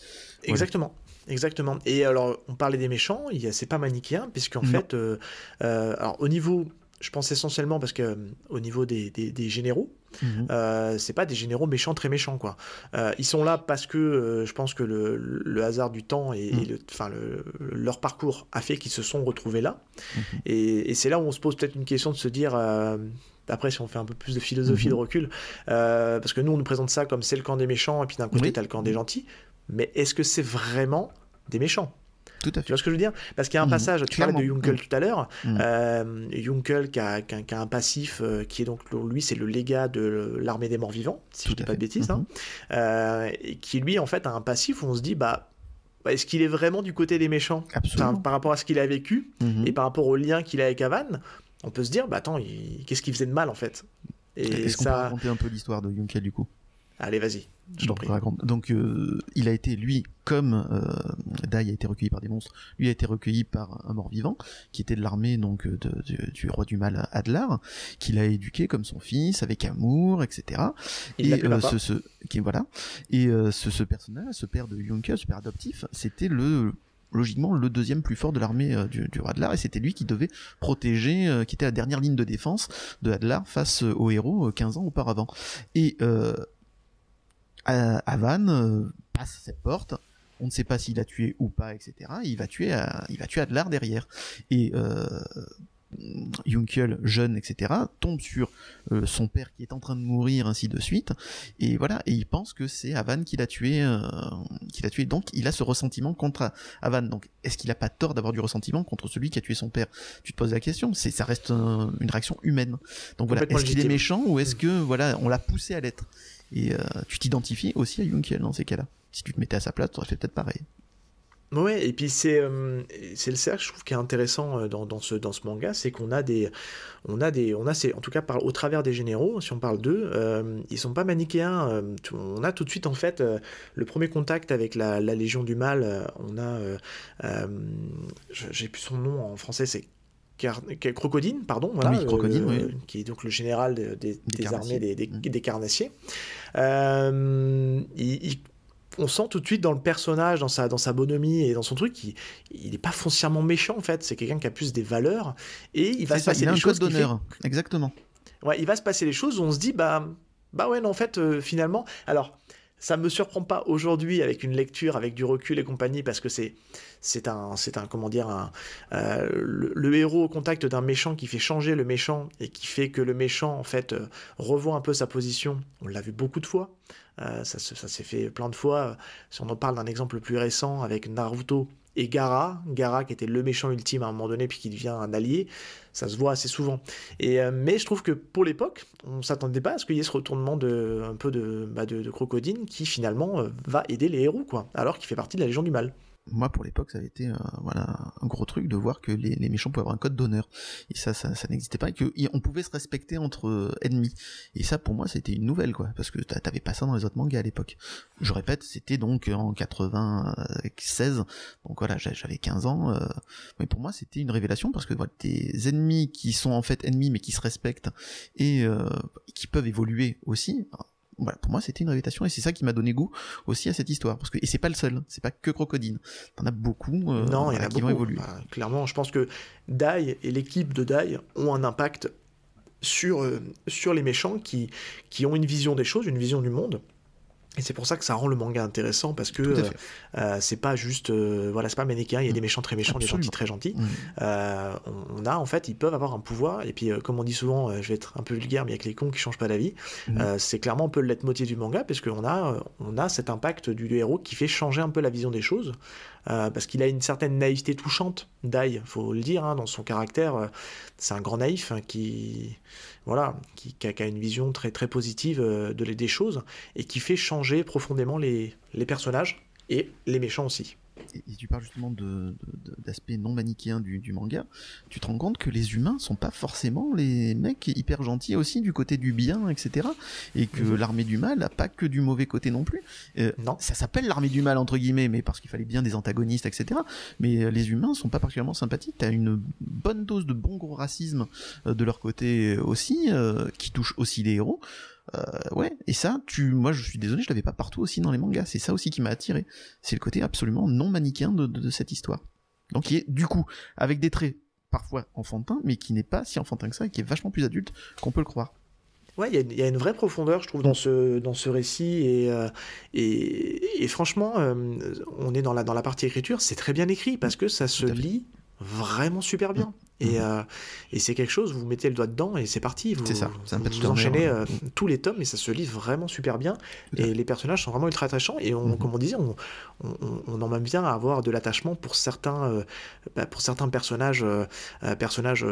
Exactement. exactement. Et alors, on parlait des méchants, c'est pas manichéen, puisqu'en fait, alors, au niveau je pense essentiellement parce que au niveau des, des, généraux, mhm. c'est pas des généraux méchants très méchants quoi. ils sont là parce que je pense que le, le, hasard du temps et, mhm. le, enfin le, leur parcours a fait qu'ils se sont retrouvés là. Mhm. Et, et c'est là où on se pose peut-être une question de se dire après, si on fait un peu plus de philosophie, de mhm. recul, euh, parce que nous, on nous présente ça comme c'est le camp des méchants, et puis d'un côté, tu as le camp des gentils. Mais est-ce que c'est vraiment des méchants? Tout à fait. Tu vois ce que je veux dire? Parce qu'il y a un mhm. passage, tu parlais de Junkel mhm. tout à l'heure, euh, Junkel qui a, un passif euh, qui est donc, lui, c'est le légat de l'armée des morts vivants, si je ne dis pas de bêtises, hein, et qui lui, en fait, a un passif où on se dit, bah, est-ce qu'il est vraiment du côté des méchants? Par rapport à ce qu'il a vécu et par rapport au lien qu'il a avec Avan on peut se dire, bah attends, qu'est-ce qu'il faisait de mal en fait? Est-ce qu'on peut raconter un peu l'histoire de Junkel du coup? Allez, vas-y, je t'en prie. Donc, euh, il a été, lui, comme euh, Dai a été recueilli par des monstres, lui a été recueilli par un mort-vivant, qui était de l'armée donc du, roi du mal Adlar, qu'il a éduqué comme son fils, avec amour, etc. et euh, ce, qui, voilà. Et ce, ce personnage, ce père de Junkel, ce père adoptif, c'était le logiquement le deuxième plus fort de l'armée euh, du, roi Adlar et c'était lui qui devait protéger, euh, qui était la dernière ligne de défense de Adlar face aux héros 15 euh, ans auparavant. Et Avan passe cette porte, on ne sait pas s'il a tué ou pas, etc. il va tuer, il va tuer Adlar derrière. Et Junkel, jeune, etc., tombe sur euh, son père qui est en train de mourir, ainsi de suite, et voilà, et il pense que c'est Avan qui l'a tué, euh, qui l'a tué. Donc, il a ce ressentiment contre Avan. Donc, est-ce qu'il a pas tort d'avoir du ressentiment contre celui qui a tué son père? Tu te poses la question. C'est, ça reste une réaction humaine. Donc voilà, est-ce qu'il est méchant ou est-ce que voilà, on l'a poussé à l'être? Et euh, tu t'identifies aussi à Junkel dans ces cas-là. Si tu te mettais à sa place, tu aurais fait peut-être pareil. Ouais, et puis c'est euh, c'est le cercle, je trouve, qui est intéressant euh, dans, dans ce, dans ce manga, c'est qu'on a des. On a des. On a en tout cas, par, au travers des généraux, si on parle d'eux, euh, ils sont pas manichéens. On a tout de suite, en fait, le premier contact avec la, la Légion du Mal. on a. J'ai plus son nom en français, c'est Crocodine, pardon, voilà, qui est donc le général des, des, armées des, des, carnassiers. il, il, on sent tout de suite dans le personnage, dans sa, dans sa bonhomie et dans son truc, il, n'est pas foncièrement méchant en fait. C'est quelqu'un qui a plus des valeurs et il va se passer des choses. d'honneur, exactement. Ouais, il va se passer les choses où on se dit bah bah ouais non en fait euh, finalement alors ça me surprend pas aujourd'hui avec une lecture, avec du recul et compagnie, parce que c'est c'est un c'est un comment dire un, euh, le, héros au contact d'un méchant qui fait changer le méchant et qui fait que le méchant en fait euh, revoit un peu sa position. On l'a vu beaucoup de fois. Euh, ça, ça s'est fait plein de fois. Si on en parle d'un exemple plus récent avec Naruto et Gara, Gara qui était le méchant ultime à un moment donné puis qui devient un allié, ça se voit assez souvent. Et, euh, mais je trouve que pour l'époque, on s'attendait pas à ce qu'il y ait ce retournement de, un peu de, bah de, crocodine qui finalement euh, va aider les héros, quoi, alors qu'il fait partie de la Légion du Mal moi pour l'époque ça avait été euh, voilà un gros truc de voir que les, méchants pouvaient avoir un code d'honneur. Et ça ça, ça n'existait pas et qu'on pouvait se respecter entre euh, ennemis. Et ça pour moi c'était une nouvelle quoi parce que t'avais pas ça dans les autres mangas à l'époque. Je répète c'était donc en 96 donc voilà j'avais 15 ans euh, mais pour moi c'était une révélation parce que voilà des ennemis qui sont en fait ennemis mais qui se respectent et qui peuvent évoluer aussi voilà, pour moi c'était une révélation et c'est ça qui m'a donné goût aussi à cette histoire parce que et c'est pas le seul, c'est pas que Crocodine. T'en as beaucoup euh, non, il y en a qui vont évoluer. Bah, clairement, je pense que Dai et l'équipe de Dai ont un impact sur euh, sur les méchants qui qui ont une vision des choses, une vision du monde et c'est pour ça que ça rend le manga intéressant parce que euh, euh, c'est pas juste euh, voilà c'est pas manichéen il y a des mm. méchants très méchants des gentils très gentils mm. on, a en fait ils peuvent avoir un pouvoir et puis comme on dit souvent je vais être un peu vulgaire mais il y a que les cons qui changent pas la vie mm. c'est clairement un peu le leitmotiv du manga parce qu'on a on a cet impact du héros qui fait changer un peu la vision des choses parce qu'il a une certaine naïveté touchante Dai faut le dire hein, dans son caractère. C'est un grand naïf hein, qui voilà, qui, a, une vision très très positive euh, de, des choses et qui fait changer profondément les personnages et les méchants aussi et, tu parles justement de, d'aspect non manichéen du, du, manga, tu te rends compte que les humains sont pas forcément les mecs hyper gentils aussi du côté du bien, etc. Et que mhm. l'armée du mal n'a pas que du mauvais côté non plus. Euh, non. Ça s'appelle l'armée du mal entre guillemets, mais parce qu'il fallait bien des antagonistes, etc. Mais euh, les humains sont pas particulièrement sympathiques. T'as une bonne dose de bon gros racisme euh, de leur côté aussi, qui touche aussi les héros. Euh, ouais, et ça, tu, moi, je suis désolé, je l'avais pas partout aussi dans les mangas. C'est ça aussi qui m'a attiré. C'est le côté absolument non manichéen de, cette histoire. Donc, qui est du coup avec des traits parfois enfantins, mais qui n'est pas si enfantin que ça, et qui est vachement plus adulte qu'on peut le croire. Ouais, il y, a une vraie profondeur, je trouve, dans ce, dans ce récit. Et, euh, et, franchement, euh, on est dans la, dans la partie écriture, c'est très bien écrit parce que ça se lit vraiment super bien. Et, mhm. euh, et c'est quelque chose, vous mettez le doigt dedans et c'est parti. Vous, ça, vous, enchaînez euh, tous les tomes et ça se lit vraiment super bien. Et les personnages sont vraiment ultra attachants. Et on, mhm. comme on disait, on, on, en même bien à avoir de l'attachement pour certains, euh, bah, pour certains personnages, personnages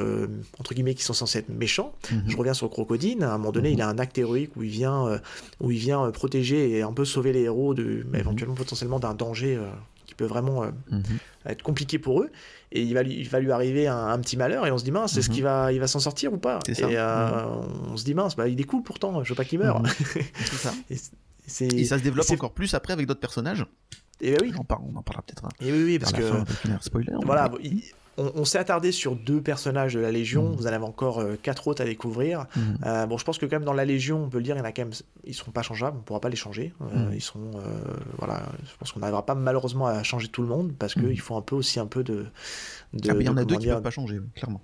entre guillemets qui sont censés être méchants. Mhm. Je reviens sur Crocodile. À un moment donné, il a un acte héroïque où il vient, où il vient protéger et un peu sauver les héros de, éventuellement potentiellement d'un danger qui peut vraiment être compliqué pour eux et il va lui, il va lui arriver un, petit malheur et on se dit mince, est-ce mhm. qu'il va, il va s'en sortir ou pas Et euh, mhm. on se dit mince, bah, il est cool pourtant, je veux pas qu'il meure. C'est ça. et, ça se développe encore plus après avec d'autres personnages. Et ben oui. On, on en parlera peut-être. Et oui, oui, parce que. spoiler. Voilà, on, s'est attardé sur deux personnages de la Légion. Mm. Vous en avez encore euh, quatre autres à découvrir. Mm. Euh, bon, je pense que quand même dans la Légion, on peut le dire, il y en a quand même, ils seront pas changeables. On pourra pas les changer. Euh, mm. Ils sont, voilà. Je pense qu'on n'arrivera pas malheureusement à changer tout le monde parce qu'il faut un peu aussi un peu de. de ah, il y en a deux qui peuvent pas changer, clairement.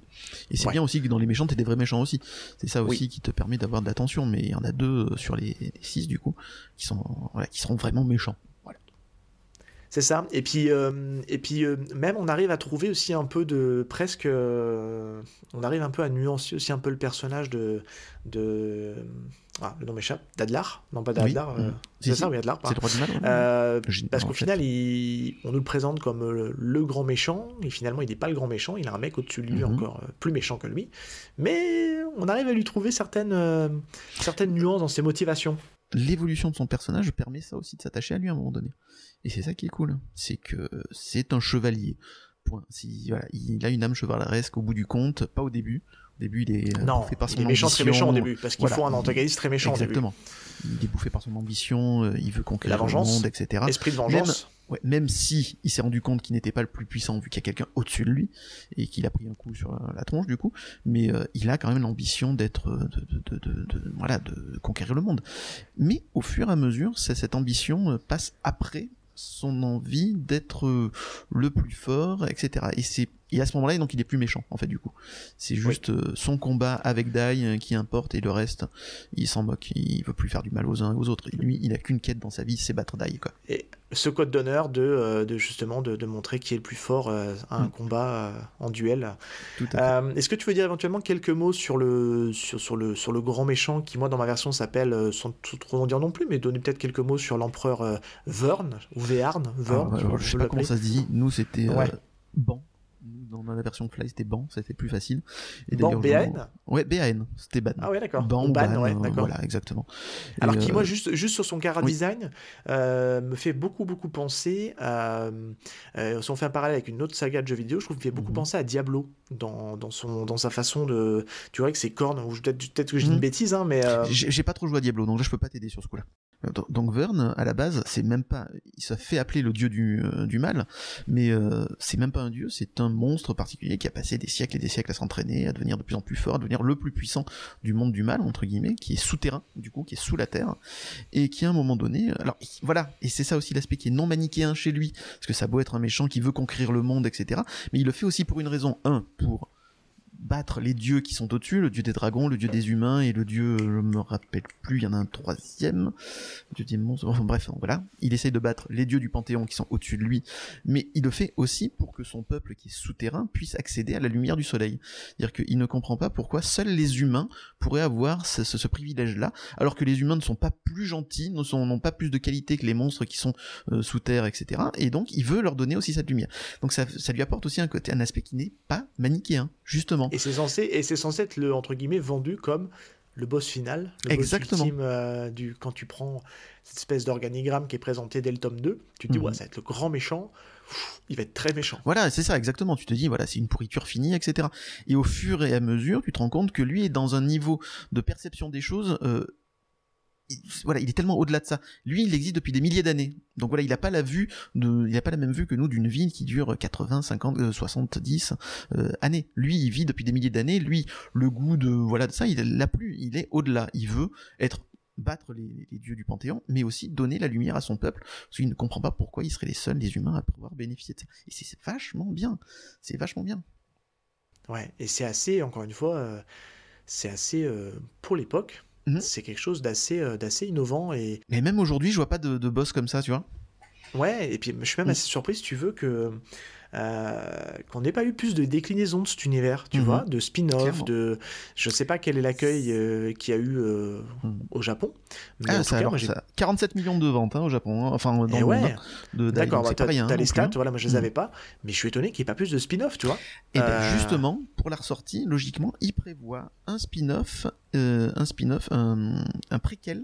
Et c'est bien aussi que dans les méchants, t'es des vrais méchants aussi. C'est ça aussi qui te permet d'avoir de l'attention. Mais il y en a deux sur les, six du coup qui sont, qui seront vraiment méchants. C'est ça. Et puis, euh, et puis euh, même, on arrive à trouver aussi un peu de presque. Euh, on arrive un peu à nuancer aussi un peu le personnage de. de ah, le nom m'échappe. D'Adlar Non, pas d'Adlar. Mm. c'est ça, oui, Adlar. C'est le roi du mal. parce qu'au final, on nous le présente comme le, grand méchant. Et finalement, il n'est pas le grand méchant. Il a un mec au-dessus de lui mm-hmm. encore plus méchant que lui. Mais on arrive à lui trouver certaines, certaines nuances dans ses motivations l'évolution de son personnage permet ça aussi de s'attacher à lui à un moment donné. Et c'est ça qui est cool, c'est que c'est un chevalier. Point. Si, voilà, il a une âme chevaleresque au bout du compte, pas au début. Au début, il est non, bouffé par son il est méchant, très méchant au début, parce qu'il faut un antagoniste très méchant Exactement. Il est bouffé par son ambition, euh, il veut conquérir le monde, etc. Esprit de vengeance. Ouais, même si il s'est rendu compte qu'il n'était pas le plus puissant vu qu'il y a quelqu'un au-dessus de lui et qu'il a pris un coup sur la tronche du coup, mais euh, il a quand même l'ambition d'être, euh, de, de, de, voilà, de conquérir le monde. Mais au fur et à mesure, cette ambition euh, passe après son envie d'être le plus fort, etc. Et c'est et à ce moment-là, donc il est plus méchant en fait du coup. C'est juste euh, son combat avec Dai euh, qui importe et le reste, il s'en moque. Il veut plus faire du mal aux uns et aux autres. Et lui, il a qu'une quête dans sa vie, c'est battre Dai quoi. Et ce code d'honneur de, euh, de, justement de, de, montrer qui est le plus fort à un mm. combat en duel. Est-ce que tu veux dire éventuellement quelques mots sur le sur, sur, le sur le grand méchant qui moi dans ma version s'appelle sans trop en dire non plus, mais donner peut-être quelques mots sur l'empereur Vern ou Vearn. Vern, ah, je, sais pas comment ça se dit. Nous c'était Ban dans la version Fly, c'était Ban, c'était plus facile. Et Ban, BAN Ouais, BAN, c'était Ban. Ah ouais, d'accord. Ban, Ban, ouais, d'accord. Voilà, exactement. Alors qui, moi, euh, juste, juste sur son cara design, euh, me fait beaucoup, beaucoup penser à... Euh, si on fait un parallèle avec une autre saga de jeux vidéo, je trouve qu'il fait beaucoup mhm. penser à Diablo dans, dans, son, dans sa façon de... Tu vois, que ses cornes, peut-être peut que je dis une mhm. bêtise, hein, mais... J'ai pas trop joué à Diablo, donc là, je peux pas t'aider sur ce coup-là. Donc Vern, à la base, c'est même pas... Il se fait appeler le dieu du, du mal, mais c'est même pas un dieu, c'est un monstre particulier qui a passé des siècles et des siècles à s'entraîner, à devenir de plus en plus fort, à devenir le plus puissant du monde du mal, entre guillemets, qui est souterrain, du coup, qui est sous la terre, et qui à un moment donné, alors voilà, et c'est ça aussi l'aspect qui est non manichéen chez lui, parce que ça beau être un méchant qui veut conquérir le monde, etc., mais il le fait aussi pour une raison, un, pour battre les dieux qui sont au-dessus, le dieu des dragons, le dieu des humains et le dieu, je me rappelle plus, il y en a un troisième, le dieu des monstres, bref, voilà. Il essaye de battre les dieux du panthéon qui sont au-dessus de lui, mais il le fait aussi pour que son peuple qui est souterrain puisse accéder à la lumière du soleil. C'est-à-dire qu'il ne comprend pas pourquoi seuls les humains pourraient avoir ce, privilège-là, alors que les humains ne sont pas plus gentils, n'ont pas plus de qualité que les monstres qui sont euh, sous terre, etc. Et donc il veut leur donner aussi cette lumière. Donc ça, ça lui apporte aussi un côté, un aspect qui n'est pas manichéen, justement. Et c'est censé, et c'est censé être le entre guillemets vendu comme le boss final, le Exactement. boss ultime euh, du quand tu prends cette espèce d'organigramme qui est présenté dès le tome 2, tu te dis mhm. ouais, ça va être le grand méchant. il va être très méchant. Voilà, c'est ça, exactement. Tu te dis, voilà, c'est une pourriture finie, etc. Et au fur et à mesure, tu te rends compte que lui est dans un niveau de perception des choses euh, voilà, il est tellement au-delà de ça. Lui, il existe depuis des milliers d'années. Donc voilà, il n'a pas la vue de, il n'a pas la même vue que nous d'une vie qui dure 80, 50, 70 années. Lui, il vit depuis des milliers d'années. Lui, le goût de voilà de ça, il l'a plus. Il est au-delà. Il veut être battre les, dieux du Panthéon, mais aussi donner la lumière à son peuple, parce qu'il ne comprend pas pourquoi ils seraient les seuls, les humains, à pouvoir bénéficier de ça. Et c'est vachement bien, c'est vachement bien. Ouais, et c'est assez, encore une fois, euh, c'est assez, euh, pour l'époque, mhm. c'est quelque chose d'assez euh, d'assez innovant. Et... Mais même aujourd'hui, je vois pas de, de boss comme ça, tu vois. Ouais, et puis je suis même mm. assez surpris, si tu veux, que euh, qu'on n'ait pas eu plus de déclinaisons de cet univers, tu mhm. vois, de spin-off, de je sais pas quel est l'accueil euh, qu'il y a eu euh, mhm. au Japon. Mais ah, ça, cas, ça, 47 millions de ventes hein, au Japon, hein. enfin dans eh ouais. de, D'accord, bah, t'as hein, les stats, voilà, moi je les mhm. avais pas, mais je suis étonné qu'il n'y ait pas plus de spin-off, tu vois. Et ben, justement, pour la ressortie, logiquement, il prévoit un spin-off, un spin-off, un, un préquel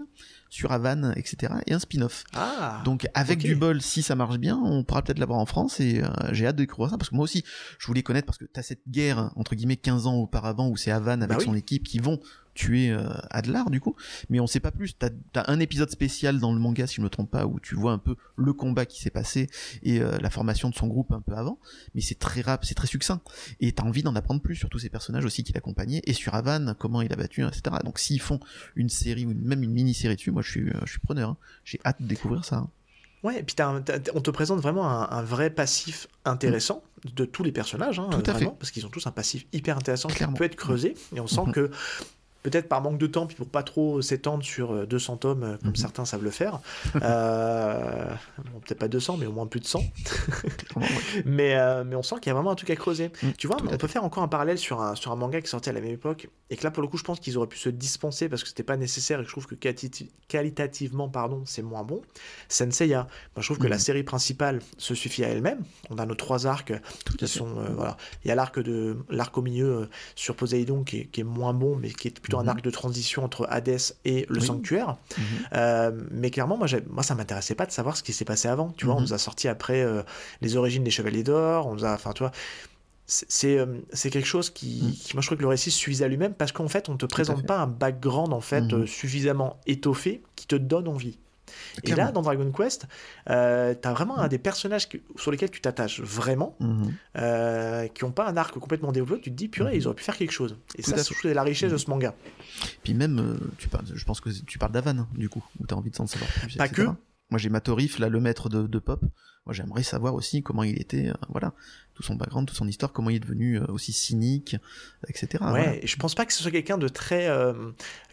sur Havane, etc. et un spin-off. Ah, Donc avec du bol, si ça marche bien, on pourra peut-être l'avoir en France et euh, j'ai hâte de découvrir ça parce que moi aussi, je voulais connaître parce que tu as cette guerre entre guillemets 15 ans auparavant où c'est Havane avec bah son équipe qui vont tuer euh, Adlar du coup, mais on sait pas plus. T'as as un épisode spécial dans le manga si je me trompe pas où tu vois un peu le combat qui s'est passé et euh, la formation de son groupe un peu avant, mais c'est très rap, c'est très succinct et t'as envie d'en apprendre plus sur tous ces personnages aussi qui l'accompagnaient et sur Avan comment il a battu etc. Donc s'ils font une série ou même une mini-série dessus, moi je suis je suis preneur. Hein. J'ai hâte de découvrir ça. Hein. Ouais, et puis on te présente vraiment un, vrai passif intéressant de tous les personnages, hein, Tout à fait. parce qu'ils ont tous un passif hyper intéressant qui peut être creusé, et on sent mm-hmm. que peut-être par manque de temps, puis pour pas trop s'étendre sur 200 euh, tomes, euh, comme mhm. certains savent le faire. Euh, peut-être pas 200, mais au moins plus de 100. mais, mais on sent qu'il y a vraiment un truc à creuser. Mm, tu vois, on peut faire encore un parallèle sur un, sur un manga qui sortait à la même époque, et que là, pour le coup, je pense qu'ils auraient pu se dispenser parce que c'était pas nécessaire, et que je trouve que qualitativement, pardon, c'est moins bon. Senseiya, moi, je trouve que la mm. série principale se suffit à elle-même. On a nos trois arcs qui sont, voilà. Il y a l'arc de l'arc au milieu sur Poseidon qui est, qui est moins bon, mais qui est plutôt un mhm. arc de transition entre Hades et le sanctuaire. Mhm. Euh, mais clairement, moi, moi ça m'intéressait pas de savoir ce qui s'est passé avant. Tu vois, on mhm. nous a sorti après euh, les origines des Chevaliers d'Or, on nous a. Enfin, tu vois. C'est euh, c'est quelque chose qui, moi je trouve que le récit suffisait à lui-même parce qu'en fait on te présente pas un background en fait suffisamment étoffé qui te donne envie. Et là, dans Dragon Quest, euh, tu as vraiment un des personnages sur lesquels tu t'attaches vraiment, mhm. euh, qui n'ont pas un arc complètement développé. Tu te dis, purée, ils auraient pu faire quelque chose. Et ça, c'est la richesse de ce manga. Puis même, euh, tu parles, je pense que tu parles d'Avan, hein, du coup, où tu as envie de s'en savoir plus. Pas que. Moi, j'ai Matorif, là, le maître de, Pop. Moi, j'aimerais savoir aussi comment il était, voilà, tout son background, toute son histoire, comment il est devenu aussi cynique, etc. Ouais, et je pense pas que ce soit quelqu'un de très,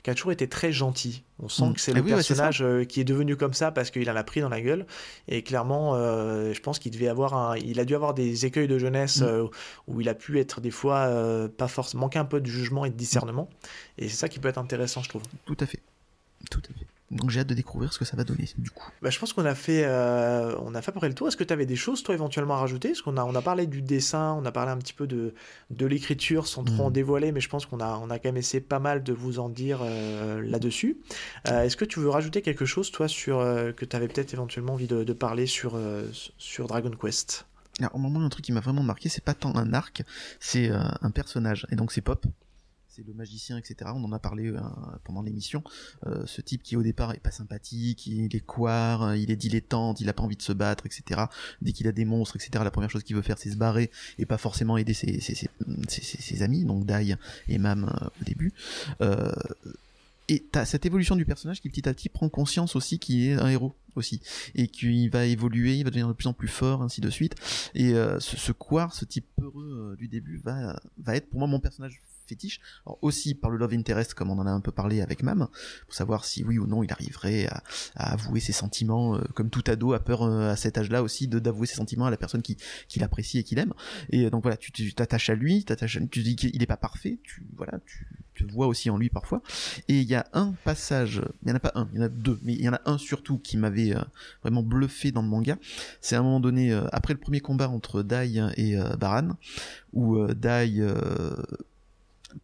qui a toujours été très gentil. On sent mm. que c'est le ah personnage euh, qui est devenu comme ça parce qu'il en a pris dans la gueule. Et clairement, euh, je pense qu'il devait avoir un, il a dû avoir des écueils de jeunesse mm. euh, où il a pu être des fois pas forcément manquer un peu de jugement et de discernement. Et c'est ça qui peut être intéressant, je trouve. Tout à fait. Tout à fait. Donc j'ai hâte de découvrir ce que ça va donner du coup. Bah, je pense qu'on a fait, euh, on a fait à peu près le tour. Est-ce que tu avais des choses toi éventuellement à rajouter? Parce qu'on a, on a parlé du dessin, on a parlé un petit peu de, de l'écriture sans trop en hmm. dévoiler, mais je pense qu'on a, on a quand même essayé pas mal de vous en dire euh, là-dessus. Euh, est-ce que tu veux rajouter quelque chose toi sur que tu avais peut-être éventuellement envie de, de parler sur, sur Dragon Quest? Alors, au moment un truc qui m'a vraiment marqué, c'est pas tant un arc, c'est un personnage. Et donc c'est Pop c'est le magicien, etc. On en a parlé euh, pendant l'émission. Euh, ce type qui au départ est pas sympathique, il est coire, il est dilettante, il a pas envie de se battre, etc. Dès qu'il a des monstres, etc. La première chose qu'il veut faire, c'est se barrer et pas forcément aider ses, ses, ses, amis, donc Dai et Mam euh, au début. et t'as cette évolution du personnage qui petit à petit prend conscience aussi qu'il est un héros aussi et qu'il va évoluer, il va devenir de plus en plus fort, ainsi de suite. Et ce, ce ce type peureux du début, va va être pour moi mon personnage fétiche. Aussi par le love interest, comme on en a un peu parlé avec Mam, pour savoir si oui ou non il arriverait à, avouer ses sentiments, euh, comme tout ado a peur euh, à cet âge-là aussi de d'avouer ses sentiments à la personne qui, qui l'apprécie et qui l'aime. Et euh, donc voilà, tu t'attaches à lui, t'attaches tu dis qu'il n'est pas parfait, tu voilà, tu, vois aussi en lui parfois. Et il y a un passage, il y en a pas un, il y en a deux, mais il y en a un surtout qui m'avait vraiment bluffé dans le manga. C'est à un moment donné, après le premier combat entre Dai et Baran, où Dai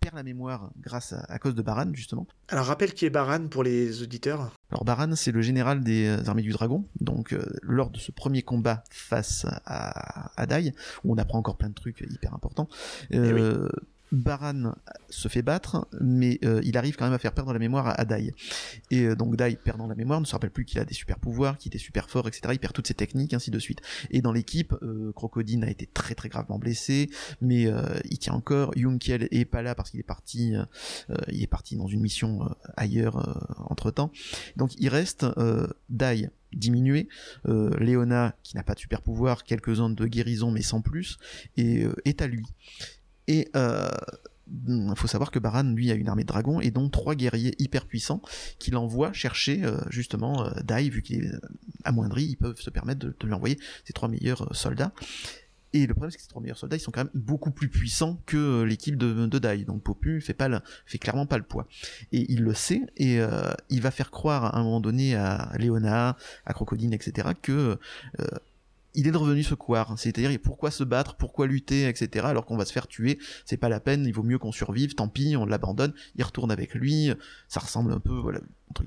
perd la mémoire grâce à, cause de Baran justement. Alors rappelle qui est Baran pour les auditeurs. Alors Baran c'est le général des euh, armées du dragon, donc euh, lors de ce premier combat face à, à Dai, où on apprend encore plein de trucs hyper importants, eh euh, Baran se fait battre, mais euh, il arrive quand même à faire perdre la mémoire à, Dai. Et euh, donc Dai, perdant la mémoire, ne se rappelle plus qu'il a des super pouvoirs, qu'il était super fort, etc. Il perd toutes ses techniques, ainsi de suite. Et dans l'équipe, euh, Crocodine a été très très gravement blessé, mais il tient encore. Yunkiel est pas là parce qu'il est parti, il est parti dans une mission ailleurs entre temps. Donc il reste Dai diminué, Léona qui n'a pas de super pouvoir, quelques ondes de guérison mais sans plus, et est à lui. Et euh, il faut savoir que Baran, lui, a une armée de dragons et dont trois guerriers hyper puissants qu'il envoie chercher euh, justement euh, Dai, vu qu'il est amoindri, ils peuvent se permettre de, lui envoyer ses trois meilleurs soldats. Et le problème, c'est que ces trois meilleurs soldats, ils sont quand même beaucoup plus puissants que l'équipe de, de Dai. Donc Popu fait pas fait clairement pas le poids. Et il le sait, et il va faire croire à un moment donné à Léona, à Crocodine, etc., que il est revenu se courir. C'est-à-dire, pourquoi se battre, pourquoi lutter, etc. Alors qu'on va se faire tuer, c'est pas la peine, il vaut mieux qu'on survive, tant pis, on l'abandonne, il retourne avec lui, ça ressemble un peu, voilà,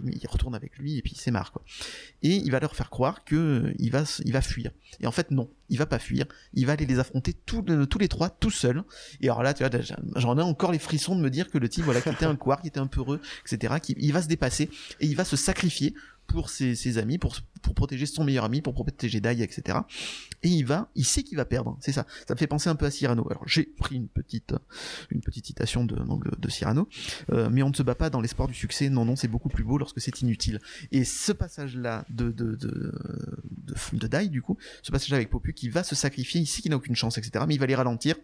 il retourne avec lui et puis il marre, quoi. Et il va leur faire croire que il va, il va fuir. Et en fait, non, il va pas fuir, il va aller les affronter tous, tous les trois, tout seul. Et alors là, tu vois, j'en ai encore les frissons de me dire que le type, voilà, qui était un couard, qui était un peu heureux, etc., qui, il va se dépasser et il va se sacrifier pour ses, amis, pour, pour protéger son meilleur ami, pour protéger Dai, etc. Et il va, il sait qu'il va perdre, c'est ça. Ça me fait penser un peu à Cyrano. Alors j'ai pris une petite, une petite citation de, de, Cyrano, euh, mais on ne se bat pas dans l'espoir du succès. Non, non, c'est beaucoup plus beau lorsque c'est inutile. Et ce passage-là de de, de, de, Dai, du coup, ce passage-là avec Popu qui va se sacrifier, il sait qu'il n'a aucune chance, etc. Mais il va les ralentir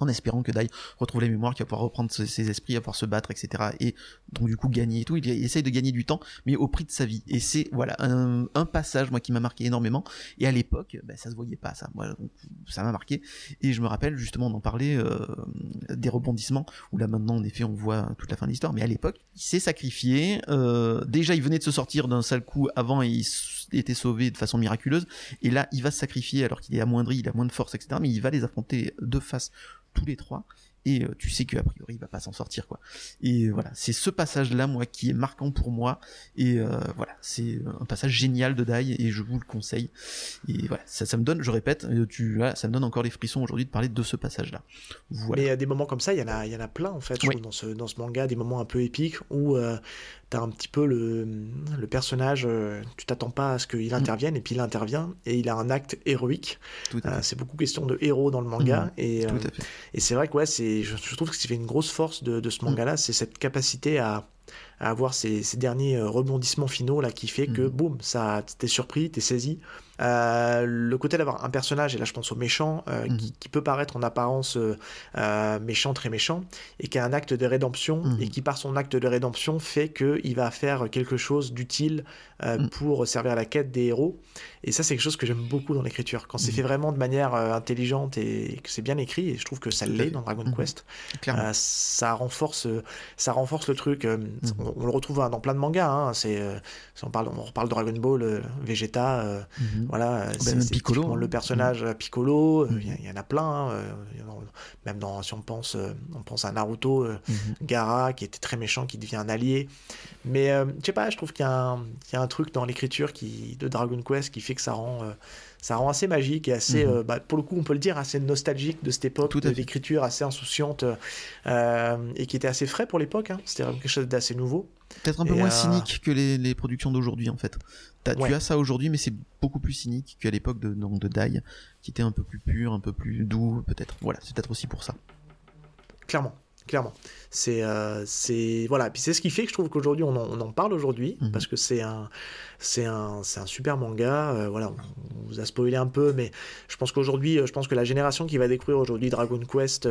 en espérant que Dai retrouve les mémoires, qu'il va pouvoir reprendre ses, esprits, à pouvoir se battre, etc. Et donc du coup gagner et tout. Il, essaye de gagner du temps, mais au prix de sa vie. Et c'est voilà un, passage moi qui m'a marqué énormément. Et à l'époque, ben, ça se voyait pas ça. Ça m'a marqué. Et je me rappelle justement d'en parler euh, des rebondissements où là maintenant en effet on voit toute la fin de l'histoire. Mais à l'époque, il s'est sacrifié. Euh, déjà, il venait de se sortir d'un sale coup avant et il était sauvé de façon miraculeuse. Et là, il va se sacrifier alors qu'il est amoindri, il a moins de force, etc. Mais il va les affronter de face tous les trois et euh, tu sais qu'a priori il va pas s'en sortir quoi. Et voilà, c'est ce passage là moi qui est marquant pour moi et euh, voilà, c'est un passage génial de Dai et je vous le conseille. Et voilà, ça, ça me donne, je répète, euh, tu ça me donne encore les frissons aujourd'hui de parler de ce passage là. Voilà. Mais des moments comme ça, il y en a il y en a plein en fait dans ce dans ce manga, des moments un peu épiques où t'as un petit peu le, le personnage, tu t'attends pas à ce qu'il mm. intervienne, et puis il intervient, et il a un acte héroïque. c'est beaucoup question de héros dans le manga, mm. et, et c'est vrai que ouais, c'est je, trouve que ce qui fait une grosse force de, ce manga-là, c'est cette capacité à, avoir ces, derniers euh, rebondissements finaux là qui fait que, mhm. boum, ça, t'es surpris, t'es saisi. Euh, le côté d'avoir un personnage, et là je pense au méchant, euh, mhm. qui, peut paraître en apparence méchant, très méchant, et qui a un acte de rédemption, mhm. et qui par son acte de rédemption fait qu'il va faire quelque chose d'utile pour servir à la quête des héros. Et ça, c'est quelque chose que j'aime beaucoup dans l'écriture. Quand c'est fait vraiment de manière intelligente et que c'est bien écrit, et je trouve que ça l'est dans Dragon. Quest, ça, renforce, ça renforce le truc. Euh, mm-hmm. on, le retrouve dans plein de mangas. Hein. c'est, si on, parle, on reparle de Dragon Ball, Vegeta, mm-hmm. voilà, ben, c'est, Piccolo, le personnage Piccolo, il y, en a plein. Hein. même dans, si on pense, on pense à Naruto, Gara, qui était très méchant, qui devient un allié. Mais je sais pas, je trouve qu'il y, a un truc dans l'écriture qui, de Dragon Quest qui fait que ça rend, euh, ça rend assez magique et assez, mhm. euh, bah, pour le coup, on peut le dire, assez nostalgique de cette époque d'écriture assez insouciante euh, et qui était assez frais pour l'époque. Hein. C'était quelque chose d'assez nouveau. Peut-être un peu moins cynique que les, productions d'aujourd'hui en fait. Tu as ça aujourd'hui, mais c'est beaucoup plus cynique qu'à l'époque de, de Dai, qui était un peu plus pur, un peu plus doux, peut-être. Voilà, c'est peut-être aussi pour ça. Clairement clairement. C'est euh, c'est voilà, puis c'est ce qui fait que je trouve qu'aujourd'hui on, on, en parle aujourd'hui mhm. parce que c'est un c'est un, un super manga. Euh, voilà, on, vous a spoilé un peu, mais je pense qu'aujourd'hui, euh, je pense que la génération qui va découvrir aujourd'hui Dragon Quest,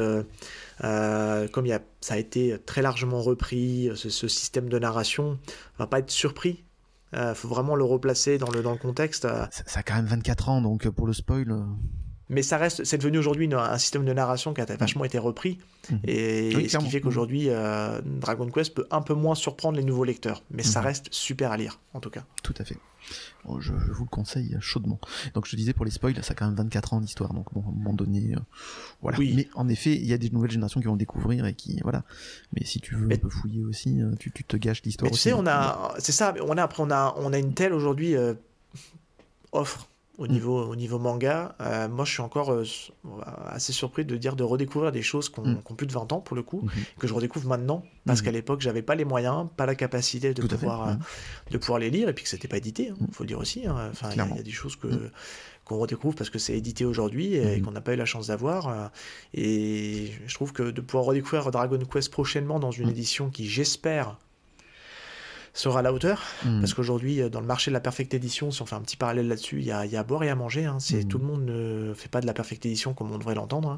comme y a, ça a été très largement repris, ce, ce système de narration, va pas être surpris il faut vraiment le replacer dans le, dans le contexte. Ça, ça, a quand même 24 ans, donc pour le spoil mais ça reste, c'est devenu aujourd'hui un système de narration qui a vachement été repris, mhm. et, ce qui fait qu'aujourd'hui euh, Dragon Quest peut un peu moins surprendre les nouveaux lecteurs, mais ça reste super à lire en tout cas. Tout à fait. je, vous le conseille chaudement. Donc je disais pour les spoils, ça a quand même 24 ans d'histoire, donc bon, à un moment donné, euh, voilà. Oui. Mais en effet, il y a des nouvelles générations qui vont découvrir et qui, voilà. Mais si tu veux un peu fouiller aussi, euh, tu, te gâches l'histoire. Tu sais, on a, c'est ça. On a après, on a, on a une telle aujourd'hui offre au, mm. niveau, au niveau manga. Euh, moi, je suis encore euh, assez surpris de dire de redécouvrir des choses qui ont, mm. plus de 20 ans, pour le coup, mm-hmm. que je redécouvre maintenant, parce mm-hmm. qu'à l'époque, j'avais pas les moyens, pas la capacité de, pouvoir, de pouvoir les lire, et puis que c'était pas édité, il hein, faut le dire aussi. Hein. Enfin, il y, a des choses que qu'on redécouvre parce que c'est édité aujourd'hui et mhm. qu'on n'a pas eu la chance d'avoir. Euh, et je trouve que de pouvoir redécouvrir Dragon Quest prochainement dans une édition qui, j'espère, sera à la hauteur. Hmm. Parce qu'aujourd'hui, euh, dans le marché de la Perfect Edition, si on fait un petit parallèle là-dessus, il y a, y a, à boire et à manger. Hein. C'est, hmm. Tout le monde ne fait pas de la Perfect Edition comme on devrait l'entendre. Hein.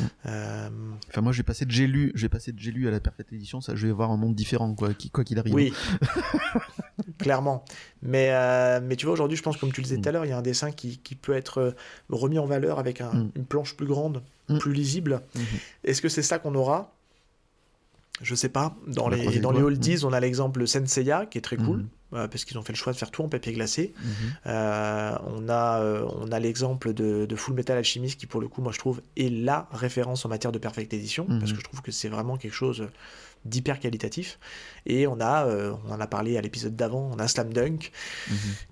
Hmm. Euh, enfin, moi, je vais passer de j'ai lu, je vais passer de j'ai lu à la Perfect Edition, ça, je vais voir un monde différent, quoi, quoi qu'il arrive. Oui, clairement. Mais, euh, mais tu vois, aujourd'hui, je pense, comme tu le disais tout à l'heure, il y a un dessin qui, qui peut être remis en valeur avec un, une planche plus grande, plus lisible. Est-ce que c'est ça qu'on aura? Je sais pas. Dans les, dans les oldies, on a l'exemple Senseiya qui est très cool. Mhm. Euh, parce qu'ils ont fait le choix de faire tout en papier glacé. Mhm. Euh, on a, euh, on a l'exemple de, Full Metal Alchemist qui, pour le coup, moi je trouve, est la référence en matière de perfect edition, parce mhm. que je trouve que c'est vraiment quelque chose d'hyper qualitatif. Et on a, on en a parlé à l'épisode d'avant, on a Slam Dunk,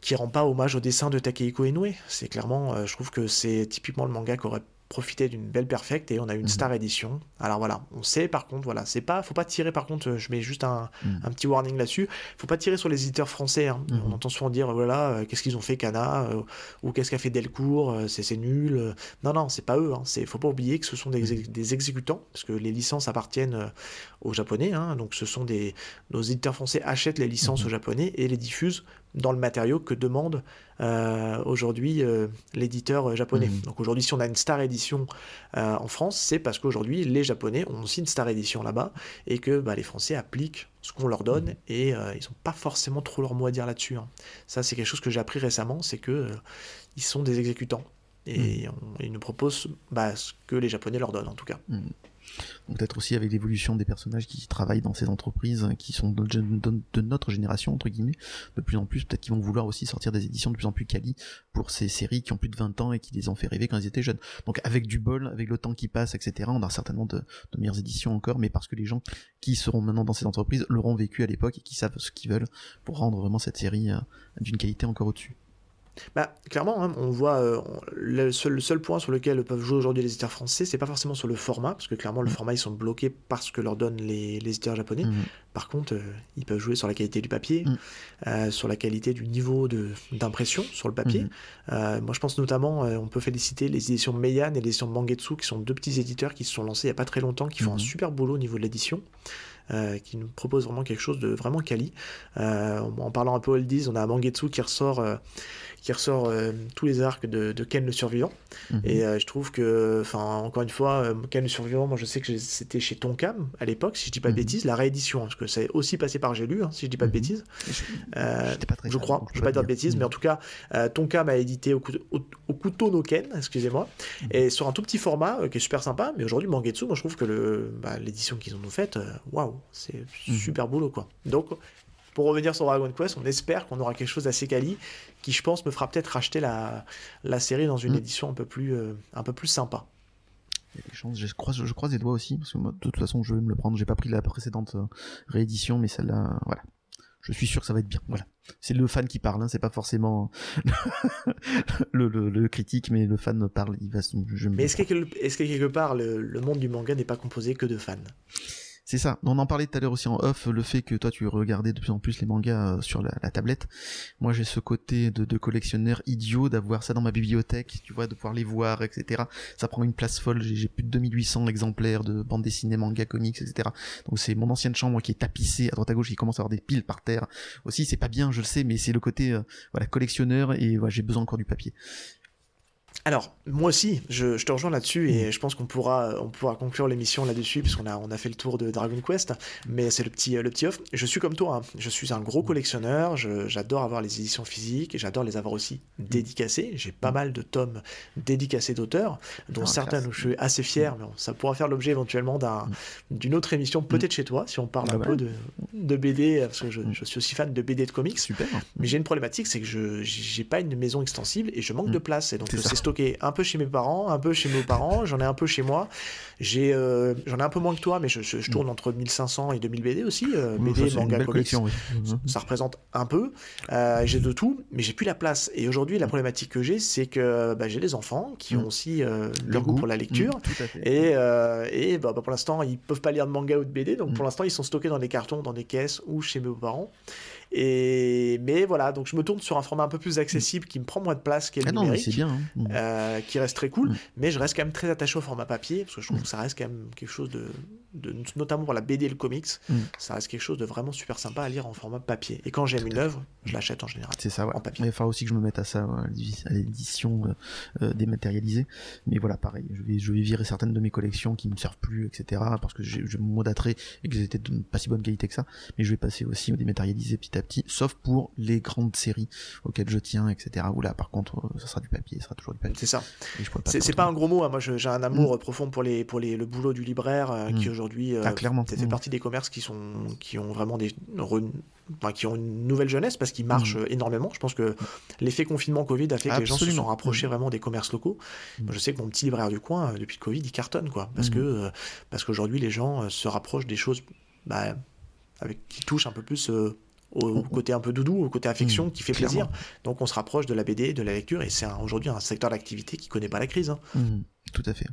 qui rend pas hommage au dessin de Takehiko Inoue. C'est clairement, je trouve que c'est typiquement le manga qui aurait profiter d'une belle perfect et on a une mhm. star édition. Alors voilà, on sait par contre, voilà, c'est pas, faut pas tirer par contre, je mets juste un, mhm. un petit warning là-dessus, faut pas tirer sur les éditeurs français. Hein. Mhm. On entend souvent dire voilà, euh, qu'est-ce qu'ils ont fait Cana euh, ou qu'est-ce qu'a fait Delcourt, euh, c'est nul. Non non, c'est pas eux. Hein. C'est, faut pas oublier que ce sont des, des, exécutants parce que les licences appartiennent aux japonais. Hein. Donc ce sont des, nos éditeurs français achètent les licences aux japonais et les diffusent dans le matériau que demande euh, aujourd'hui euh, l'éditeur euh, japonais. Mhm. Donc aujourd'hui, si on a une Star Edition en France, c'est parce qu'aujourd'hui, les Japonais ont aussi une Star Edition là-bas et que bah, les Français appliquent ce qu'on leur donne mhm. et ils n'ont pas forcément trop leur mot à dire là-dessus. Hein. Ça, c'est quelque chose que j'ai appris récemment, c'est que ils sont des exécutants et mhm. ils nous proposent bah, ce que les Japonais leur donnent en tout cas peut-être aussi avec l'évolution des personnages qui travaillent dans ces entreprises, qui sont de, notre génération, entre guillemets, de plus en plus, peut-être qu'ils vont vouloir aussi sortir des éditions de plus en plus quali pour ces séries qui ont plus de 20 ans et qui les ont fait rêver quand ils étaient jeunes. Donc avec du bol, avec le temps qui passe, etc., on a certainement de, de meilleures éditions encore, mais parce que les gens qui seront maintenant dans ces entreprises l'auront vécu à l'époque et qui savent ce qu'ils veulent pour rendre vraiment cette série euh, d'une qualité encore au-dessus. Bah, clairement, hein, on voit euh, le, seul, le, seul, point sur lequel peuvent jouer aujourd'hui les éditeurs français, c'est pas forcément sur le format, parce que clairement, le mm. format, ils sont bloqués parce que leur donnent les, les éditeurs japonais. Mm. Par contre, euh, ils peuvent jouer sur la qualité du papier, mm. euh, sur la qualité du niveau d'impression sur le papier. moi, je pense notamment, on peut féliciter les éditions Meian et les éditions Mangetsu, qui sont deux petits éditeurs qui se sont lancés il y a pas très longtemps, qui font un super boulot au niveau de l'édition. qui nous propose vraiment quelque chose de vraiment quali. en parlant un peu oldies, on a Mangetsu qui ressort qui ressort euh, tous les arcs de, Ken le survivant. Mhm. Et euh, je trouve que, enfin, encore une fois, euh, Ken le survivant, moi je sais que c'était chez Tonkam à l'époque, si je dis pas de mhm. bêtises, la réédition, parce que c'est aussi passé par J'ai lu, hein, si je dis pas de mhm. bêtises. Je, crois, je vais pas dire de bêtises, mais en tout cas, Tonkam a édité au, au, couteau no Ken, excusez-moi, et sur un tout petit format qui est super sympa, mais aujourd'hui, Mangetsu, moi je trouve que bah, l'édition qu'ils ont nous faite, waouh, c'est super boulot quoi. Donc, pour revenir sur Dragon Quest, on espère qu'on aura quelque chose d'assez quali qui, je pense, me fera peut-être racheter la, la série dans une mm. édition un peu plus, euh, un peu plus sympa. je croise, je croise les doigts aussi, parce que moi, de toute façon, je vais me le prendre. J'ai pas pris la précédente euh, réédition, mais celle-là, voilà. Je suis sûr que ça va être bien. Voilà. C'est le fan qui parle, hein, c'est pas forcément le, le, critique, mais le fan parle. Il va, je mais est-ce que, est que, quelque part, le, le monde du manga n'est pas composé que de fans? C'est ça. On en parlait tout à l'heure aussi en off, le fait que toi tu regardais de plus en plus les mangas euh, sur la, tablette. Moi j'ai ce côté de, collectionneur idiot d'avoir ça dans ma bibliothèque, tu vois, de pouvoir les voir, etc. Ça prend une place folle. J'ai plus de 2800 exemplaires de bandes dessinées, mangas, comics, etc. Donc c'est mon ancienne chambre qui est tapissée à droite à gauche, qui commence à avoir des piles par terre. Aussi c'est pas bien, je le sais, mais c'est le côté euh, voilà collectionneur et voilà, j'ai besoin encore du papier. Alors, moi aussi, je, te rejoins là-dessus et mm. je pense qu'on pourra, on pourra conclure l'émission là-dessus puisqu'on a, on a fait le tour de Dragon Quest, mais c'est le petit, le petit off. Je suis comme toi, hein. je suis un gros collectionneur, j'adore avoir les éditions physiques j'adore les avoir aussi mm. dédicacées. J'ai pas mm. mal de tomes dédicacés d'auteurs, dont ah, certains où je suis assez fier, mais ça pourra faire l'objet éventuellement d'une autre émission, peut-être chez toi, si on parle ah un peu de, de, BD, parce que je, suis aussi fan de BD de comics. Super. Mais j'ai une problématique, c'est que je j'ai pas une maison extensible et je manque de place. Et donc, c'est stocké un peu chez mes parents, un peu chez mes parents, j'en ai un peu chez moi. J'ai, euh, j'en ai un peu moins que toi, mais je, je, tourne entre 1500 et 2000 BD aussi. Euh, BD, manga, comics, ça représente un peu. Euh, j'ai de tout, mais j'ai plus la place. Et aujourd'hui, la problématique que j'ai, c'est que bah, j'ai des enfants qui ont aussi leur goût pour la lecture. et, et bah, bah, pour l'instant, ils peuvent pas lire de manga ou de BD, donc pour l'instant, ils sont stockés dans des cartons, dans des caisses ou chez mes parents. Et mais voilà, donc je me tourne sur un format un peu plus accessible qui me prend moins de place qu'est le ah numérique, bien, hein. mm. euh, qui reste très cool. Mm. Mais je reste quand même très attaché au format papier parce que je trouve mm. que ça reste quand même quelque chose de, de notamment pour la BD et le comics, ça reste quelque chose de vraiment super sympa à lire en format papier. Et quand j'aime une œuvre, je l'achète en général. C'est ça, ouais. en papier. il va falloir aussi que je me mette à ça, à l'édition euh, euh, dématérialisée. Mais voilà, pareil, je vais, je vais virer certaines de mes collections qui me servent plus, etc. Parce que je me modaterai et que étaient de pas si bonne qualité que ça. Mais je vais passer aussi au dématérialisé petit à petit, sauf pour les grandes séries auxquelles je tiens, etc. Où là, par contre, euh, ça sera du papier, ça sera toujours du papier. C'est ça. C'est pas un gros mot. Hein. Moi, j'ai un amour mm. profond pour les pour les le boulot du libraire qui mm. aujourd'hui ah, clairement fait mm. partie des commerces qui sont qui ont vraiment des qui ont une nouvelle jeunesse parce qu'ils marchent mm. énormément. Je pense que l'effet confinement Covid a fait que les gens se sont rapprochés vraiment des commerces locaux. je sais que mon petit libraire du coin, euh, depuis le Covid, il cartonne, quoi. Parce que euh, parce qu'aujourd'hui, les gens euh, se rapprochent des choses bah, avec, qui touchent un peu plus au côté un peu doudou, au côté affection qui fait plaisir. Donc on se rapproche de la BD, de la lecture, et c'est aujourd'hui un secteur d'activité qui connaît pas la crise. Hein. tout à fait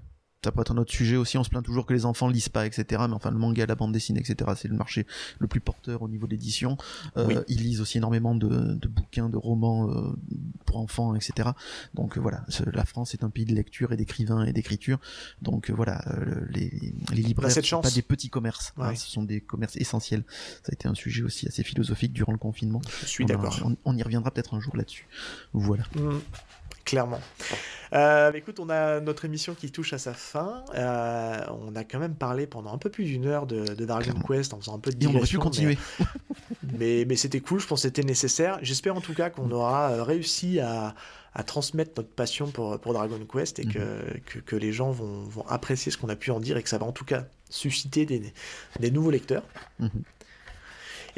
ça peut être un autre sujet aussi, on se plaint toujours que les enfants lisent pas, etc. Mais enfin, le manga, la bande dessinée, etc., c'est le marché le plus porteur au niveau d'édition. Euh, Ils lisent aussi énormément de, de bouquins, de romans euh, pour enfants, etc. Donc euh, voilà, la France est un pays de lecture et d'écrivains et d'écriture. Donc voilà, les, les libraires ne sont pas des petits commerces, hein, ce sont des commerces essentiels. Ça a été un sujet aussi assez philosophique durant le confinement. Je suis d'accord. On, y reviendra peut-être un jour là-dessus. Voilà. Mmh clairement. Euh, écoute, on a notre émission qui touche à sa fin. Euh, on a quand même parlé pendant un peu plus d'une heure de, Dragon Quest en faisant un peu de Et on aurait pu continuer. Mais, mais, c'était cool, je pense que c'était nécessaire. J'espère en tout cas qu'on aura euh, réussi à, à, transmettre notre passion pour, pour Dragon Quest et que, mhm. que, que, les gens vont, vont apprécier ce qu'on a pu en dire et que ça va en tout cas susciter des, des nouveaux lecteurs.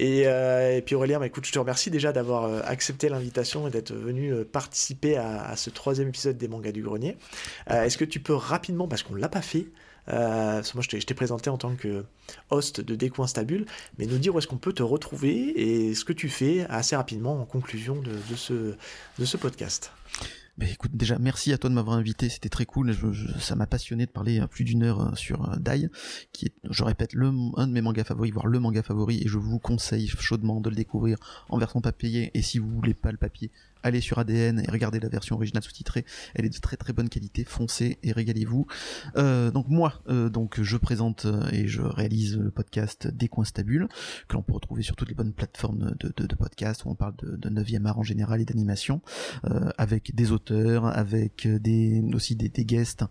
Euh, et, puis Aurélien, bah, écoute, je te remercie déjà d'avoir euh, accepté l'invitation et d'être venu euh, participer à, ce troisième épisode des mangas du grenier. Est-ce que tu peux rapidement, parce qu'on ne l'a pas fait, moi je t'ai présenté en tant que host de Déco Instabule, mais nous dire où est-ce qu'on peut te retrouver et ce que tu fais assez rapidement en conclusion de, ce, de ce podcast. Bah, écoute, déjà, merci à toi de m'avoir invité, c'était très cool. ça m'a passionné de parler plus d'une heure euh, sur euh, Dai, qui est, je répète, le, un de mes mangas favoris, voire le manga favori, et je vous conseille chaudement de le découvrir en version papier. Et si vous voulez pas le papier, allez sur ADN et regardez la version originale sous-titrée. Elle est de très très bonne qualité. Foncez et régalez-vous. Euh, donc moi, euh, donc je présente euh, et je réalise le podcast Des coins stables que l'on peut retrouver sur toutes les bonnes plateformes de, de, de podcasts où on parle de, de 9e art en général et d'animation, euh, avec des auteurs, avec des aussi des, guests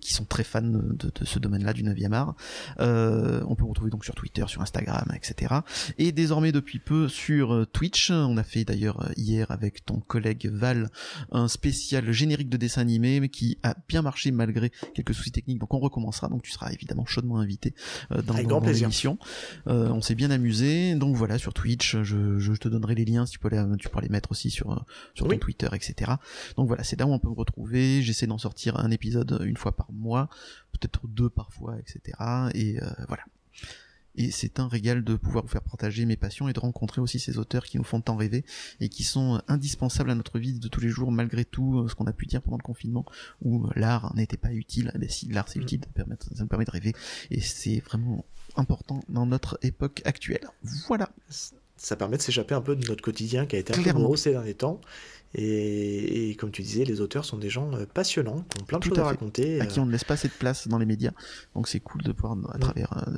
qui sont très fans de, ce domaine-là du 9e art. on peut retrouver donc sur Twitter, sur Instagram, etc. Et désormais depuis peu sur Twitch. On a fait d'ailleurs hier avec ton collègue Val un spécial générique de dessin animé mais qui a bien marché malgré quelques soucis techniques. Donc on recommencera. Donc tu seras évidemment chaudement invité euh, dans, dans, l'émission. Euh, on s'est bien amusé. Donc voilà sur Twitch je, je, te donnerai les liens. Si tu peux les, tu pourras les mettre aussi sur sur ton Twitter etc donc voilà c'est là où on peut me retrouver. J'essaie d'en sortir un épisode une fois par mois peut-être deux parfois etc et euh, voilà et c'est un régal de pouvoir vous faire partager mes passions et de rencontrer aussi ces auteurs qui nous font tant rêver et qui sont indispensables à notre vie de tous les jours malgré tout euh, ce qu'on a pu dire pendant le confinement où euh, l'art n'était pas utile mais si l'art c'est mm. utile ça nous permet de rêver et c'est vraiment important dans notre époque actuelle voilà ça permet de s'échapper un peu de notre quotidien qui a été un peu gros ces derniers temps et, comme tu disais, les auteurs sont des gens euh, passionnants, qui ont plein de choses à, raconter. À qui on ne laisse pas assez de place dans les médias. Donc c'est cool de pouvoir, à mm. travers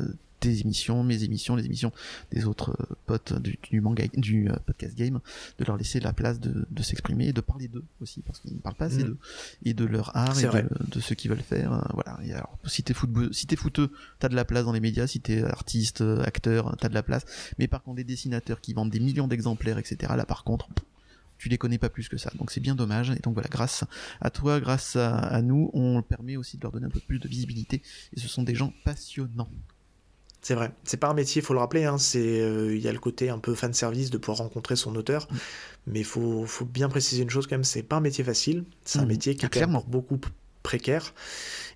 tes émissions, mes émissions, les émissions des autres euh, potes du, du manga, du euh, podcast game, de leur laisser la place de, de s'exprimer et de parler d'eux aussi, parce qu'ils ne parlent pas assez mm. d'eux, et de leur art et de, de, ce qu'ils veulent faire. Euh, voilà. Et alors, si t'es football, si t'es footeux, t'as de la place dans les médias, si t'es artiste, acteur, t'as de la place. Mais par contre, des dessinateurs qui vendent des millions d'exemplaires, etc., là par contre, tu les connais pas plus que ça. Donc c'est bien dommage. Et donc voilà, grâce à toi, grâce à, à nous, on permet aussi de leur donner un peu plus de visibilité. Et ce sont des gens passionnants. C'est vrai. C'est pas un métier, il faut le rappeler. Hein. C'est, il y a le côté un peu fan service de pouvoir rencontrer son auteur, mm. mais il faut, faut, bien préciser une chose quand même. C'est pas un métier facile. C'est un mm. métier qui est clairement beaucoup précaire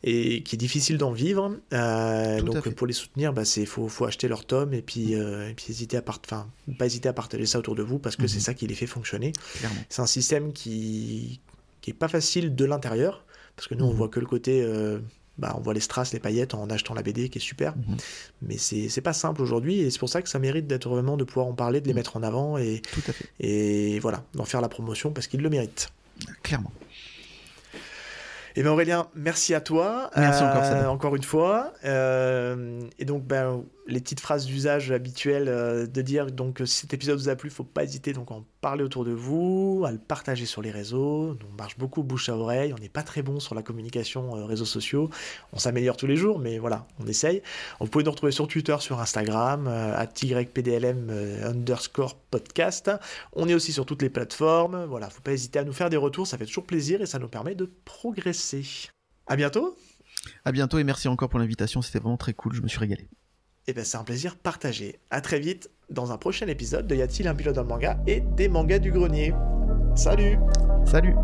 et qui est difficile d'en vivre. Euh, donc pour les soutenir, bah, c'est faut, faut acheter leur tome et puis mm. euh, et puis hésiter à part... enfin pas hésiter à partager ça autour de vous parce que c'est mm-hmm. ça qui les fait fonctionner. C'est un système qui qui est pas facile de l'intérieur parce que nous on mm-hmm. voit que le côté euh, bah, on voit les strass, les paillettes en achetant la BD qui est super. Mm-hmm. Mais c'est pas simple aujourd'hui et c'est pour ça que ça mérite d'être vraiment de pouvoir en parler, de les mm. mettre en avant et, Tout à fait. et voilà, d'en faire la promotion parce qu'ils le méritent. Clairement. Et eh bien Aurélien, merci à toi. Merci encore, euh, encore une fois. Euh, et donc, ben, les petites phrases d'usage habituelles euh, de dire donc si cet épisode vous a plu, faut pas hésiter donc à en parler autour de vous, à le partager sur les réseaux. On marche beaucoup bouche à oreille. On n'est pas très bon sur la communication euh, réseaux sociaux. On s'améliore tous les jours, mais voilà, on essaye. Vous pouvez nous retrouver sur Twitter, sur Instagram, euh, à YPDLM underscore podcast. On est aussi sur toutes les plateformes. Voilà, faut pas hésiter à nous faire des retours. Ça fait toujours plaisir et ça nous permet de progresser. À bientôt. À bientôt et merci encore pour l'invitation. C'était vraiment très cool. Je me suis régalé. Et eh bien c'est un plaisir partagé. À très vite dans un prochain épisode de Y a-t-il un pilote dans le manga et des mangas du grenier? Salut Salut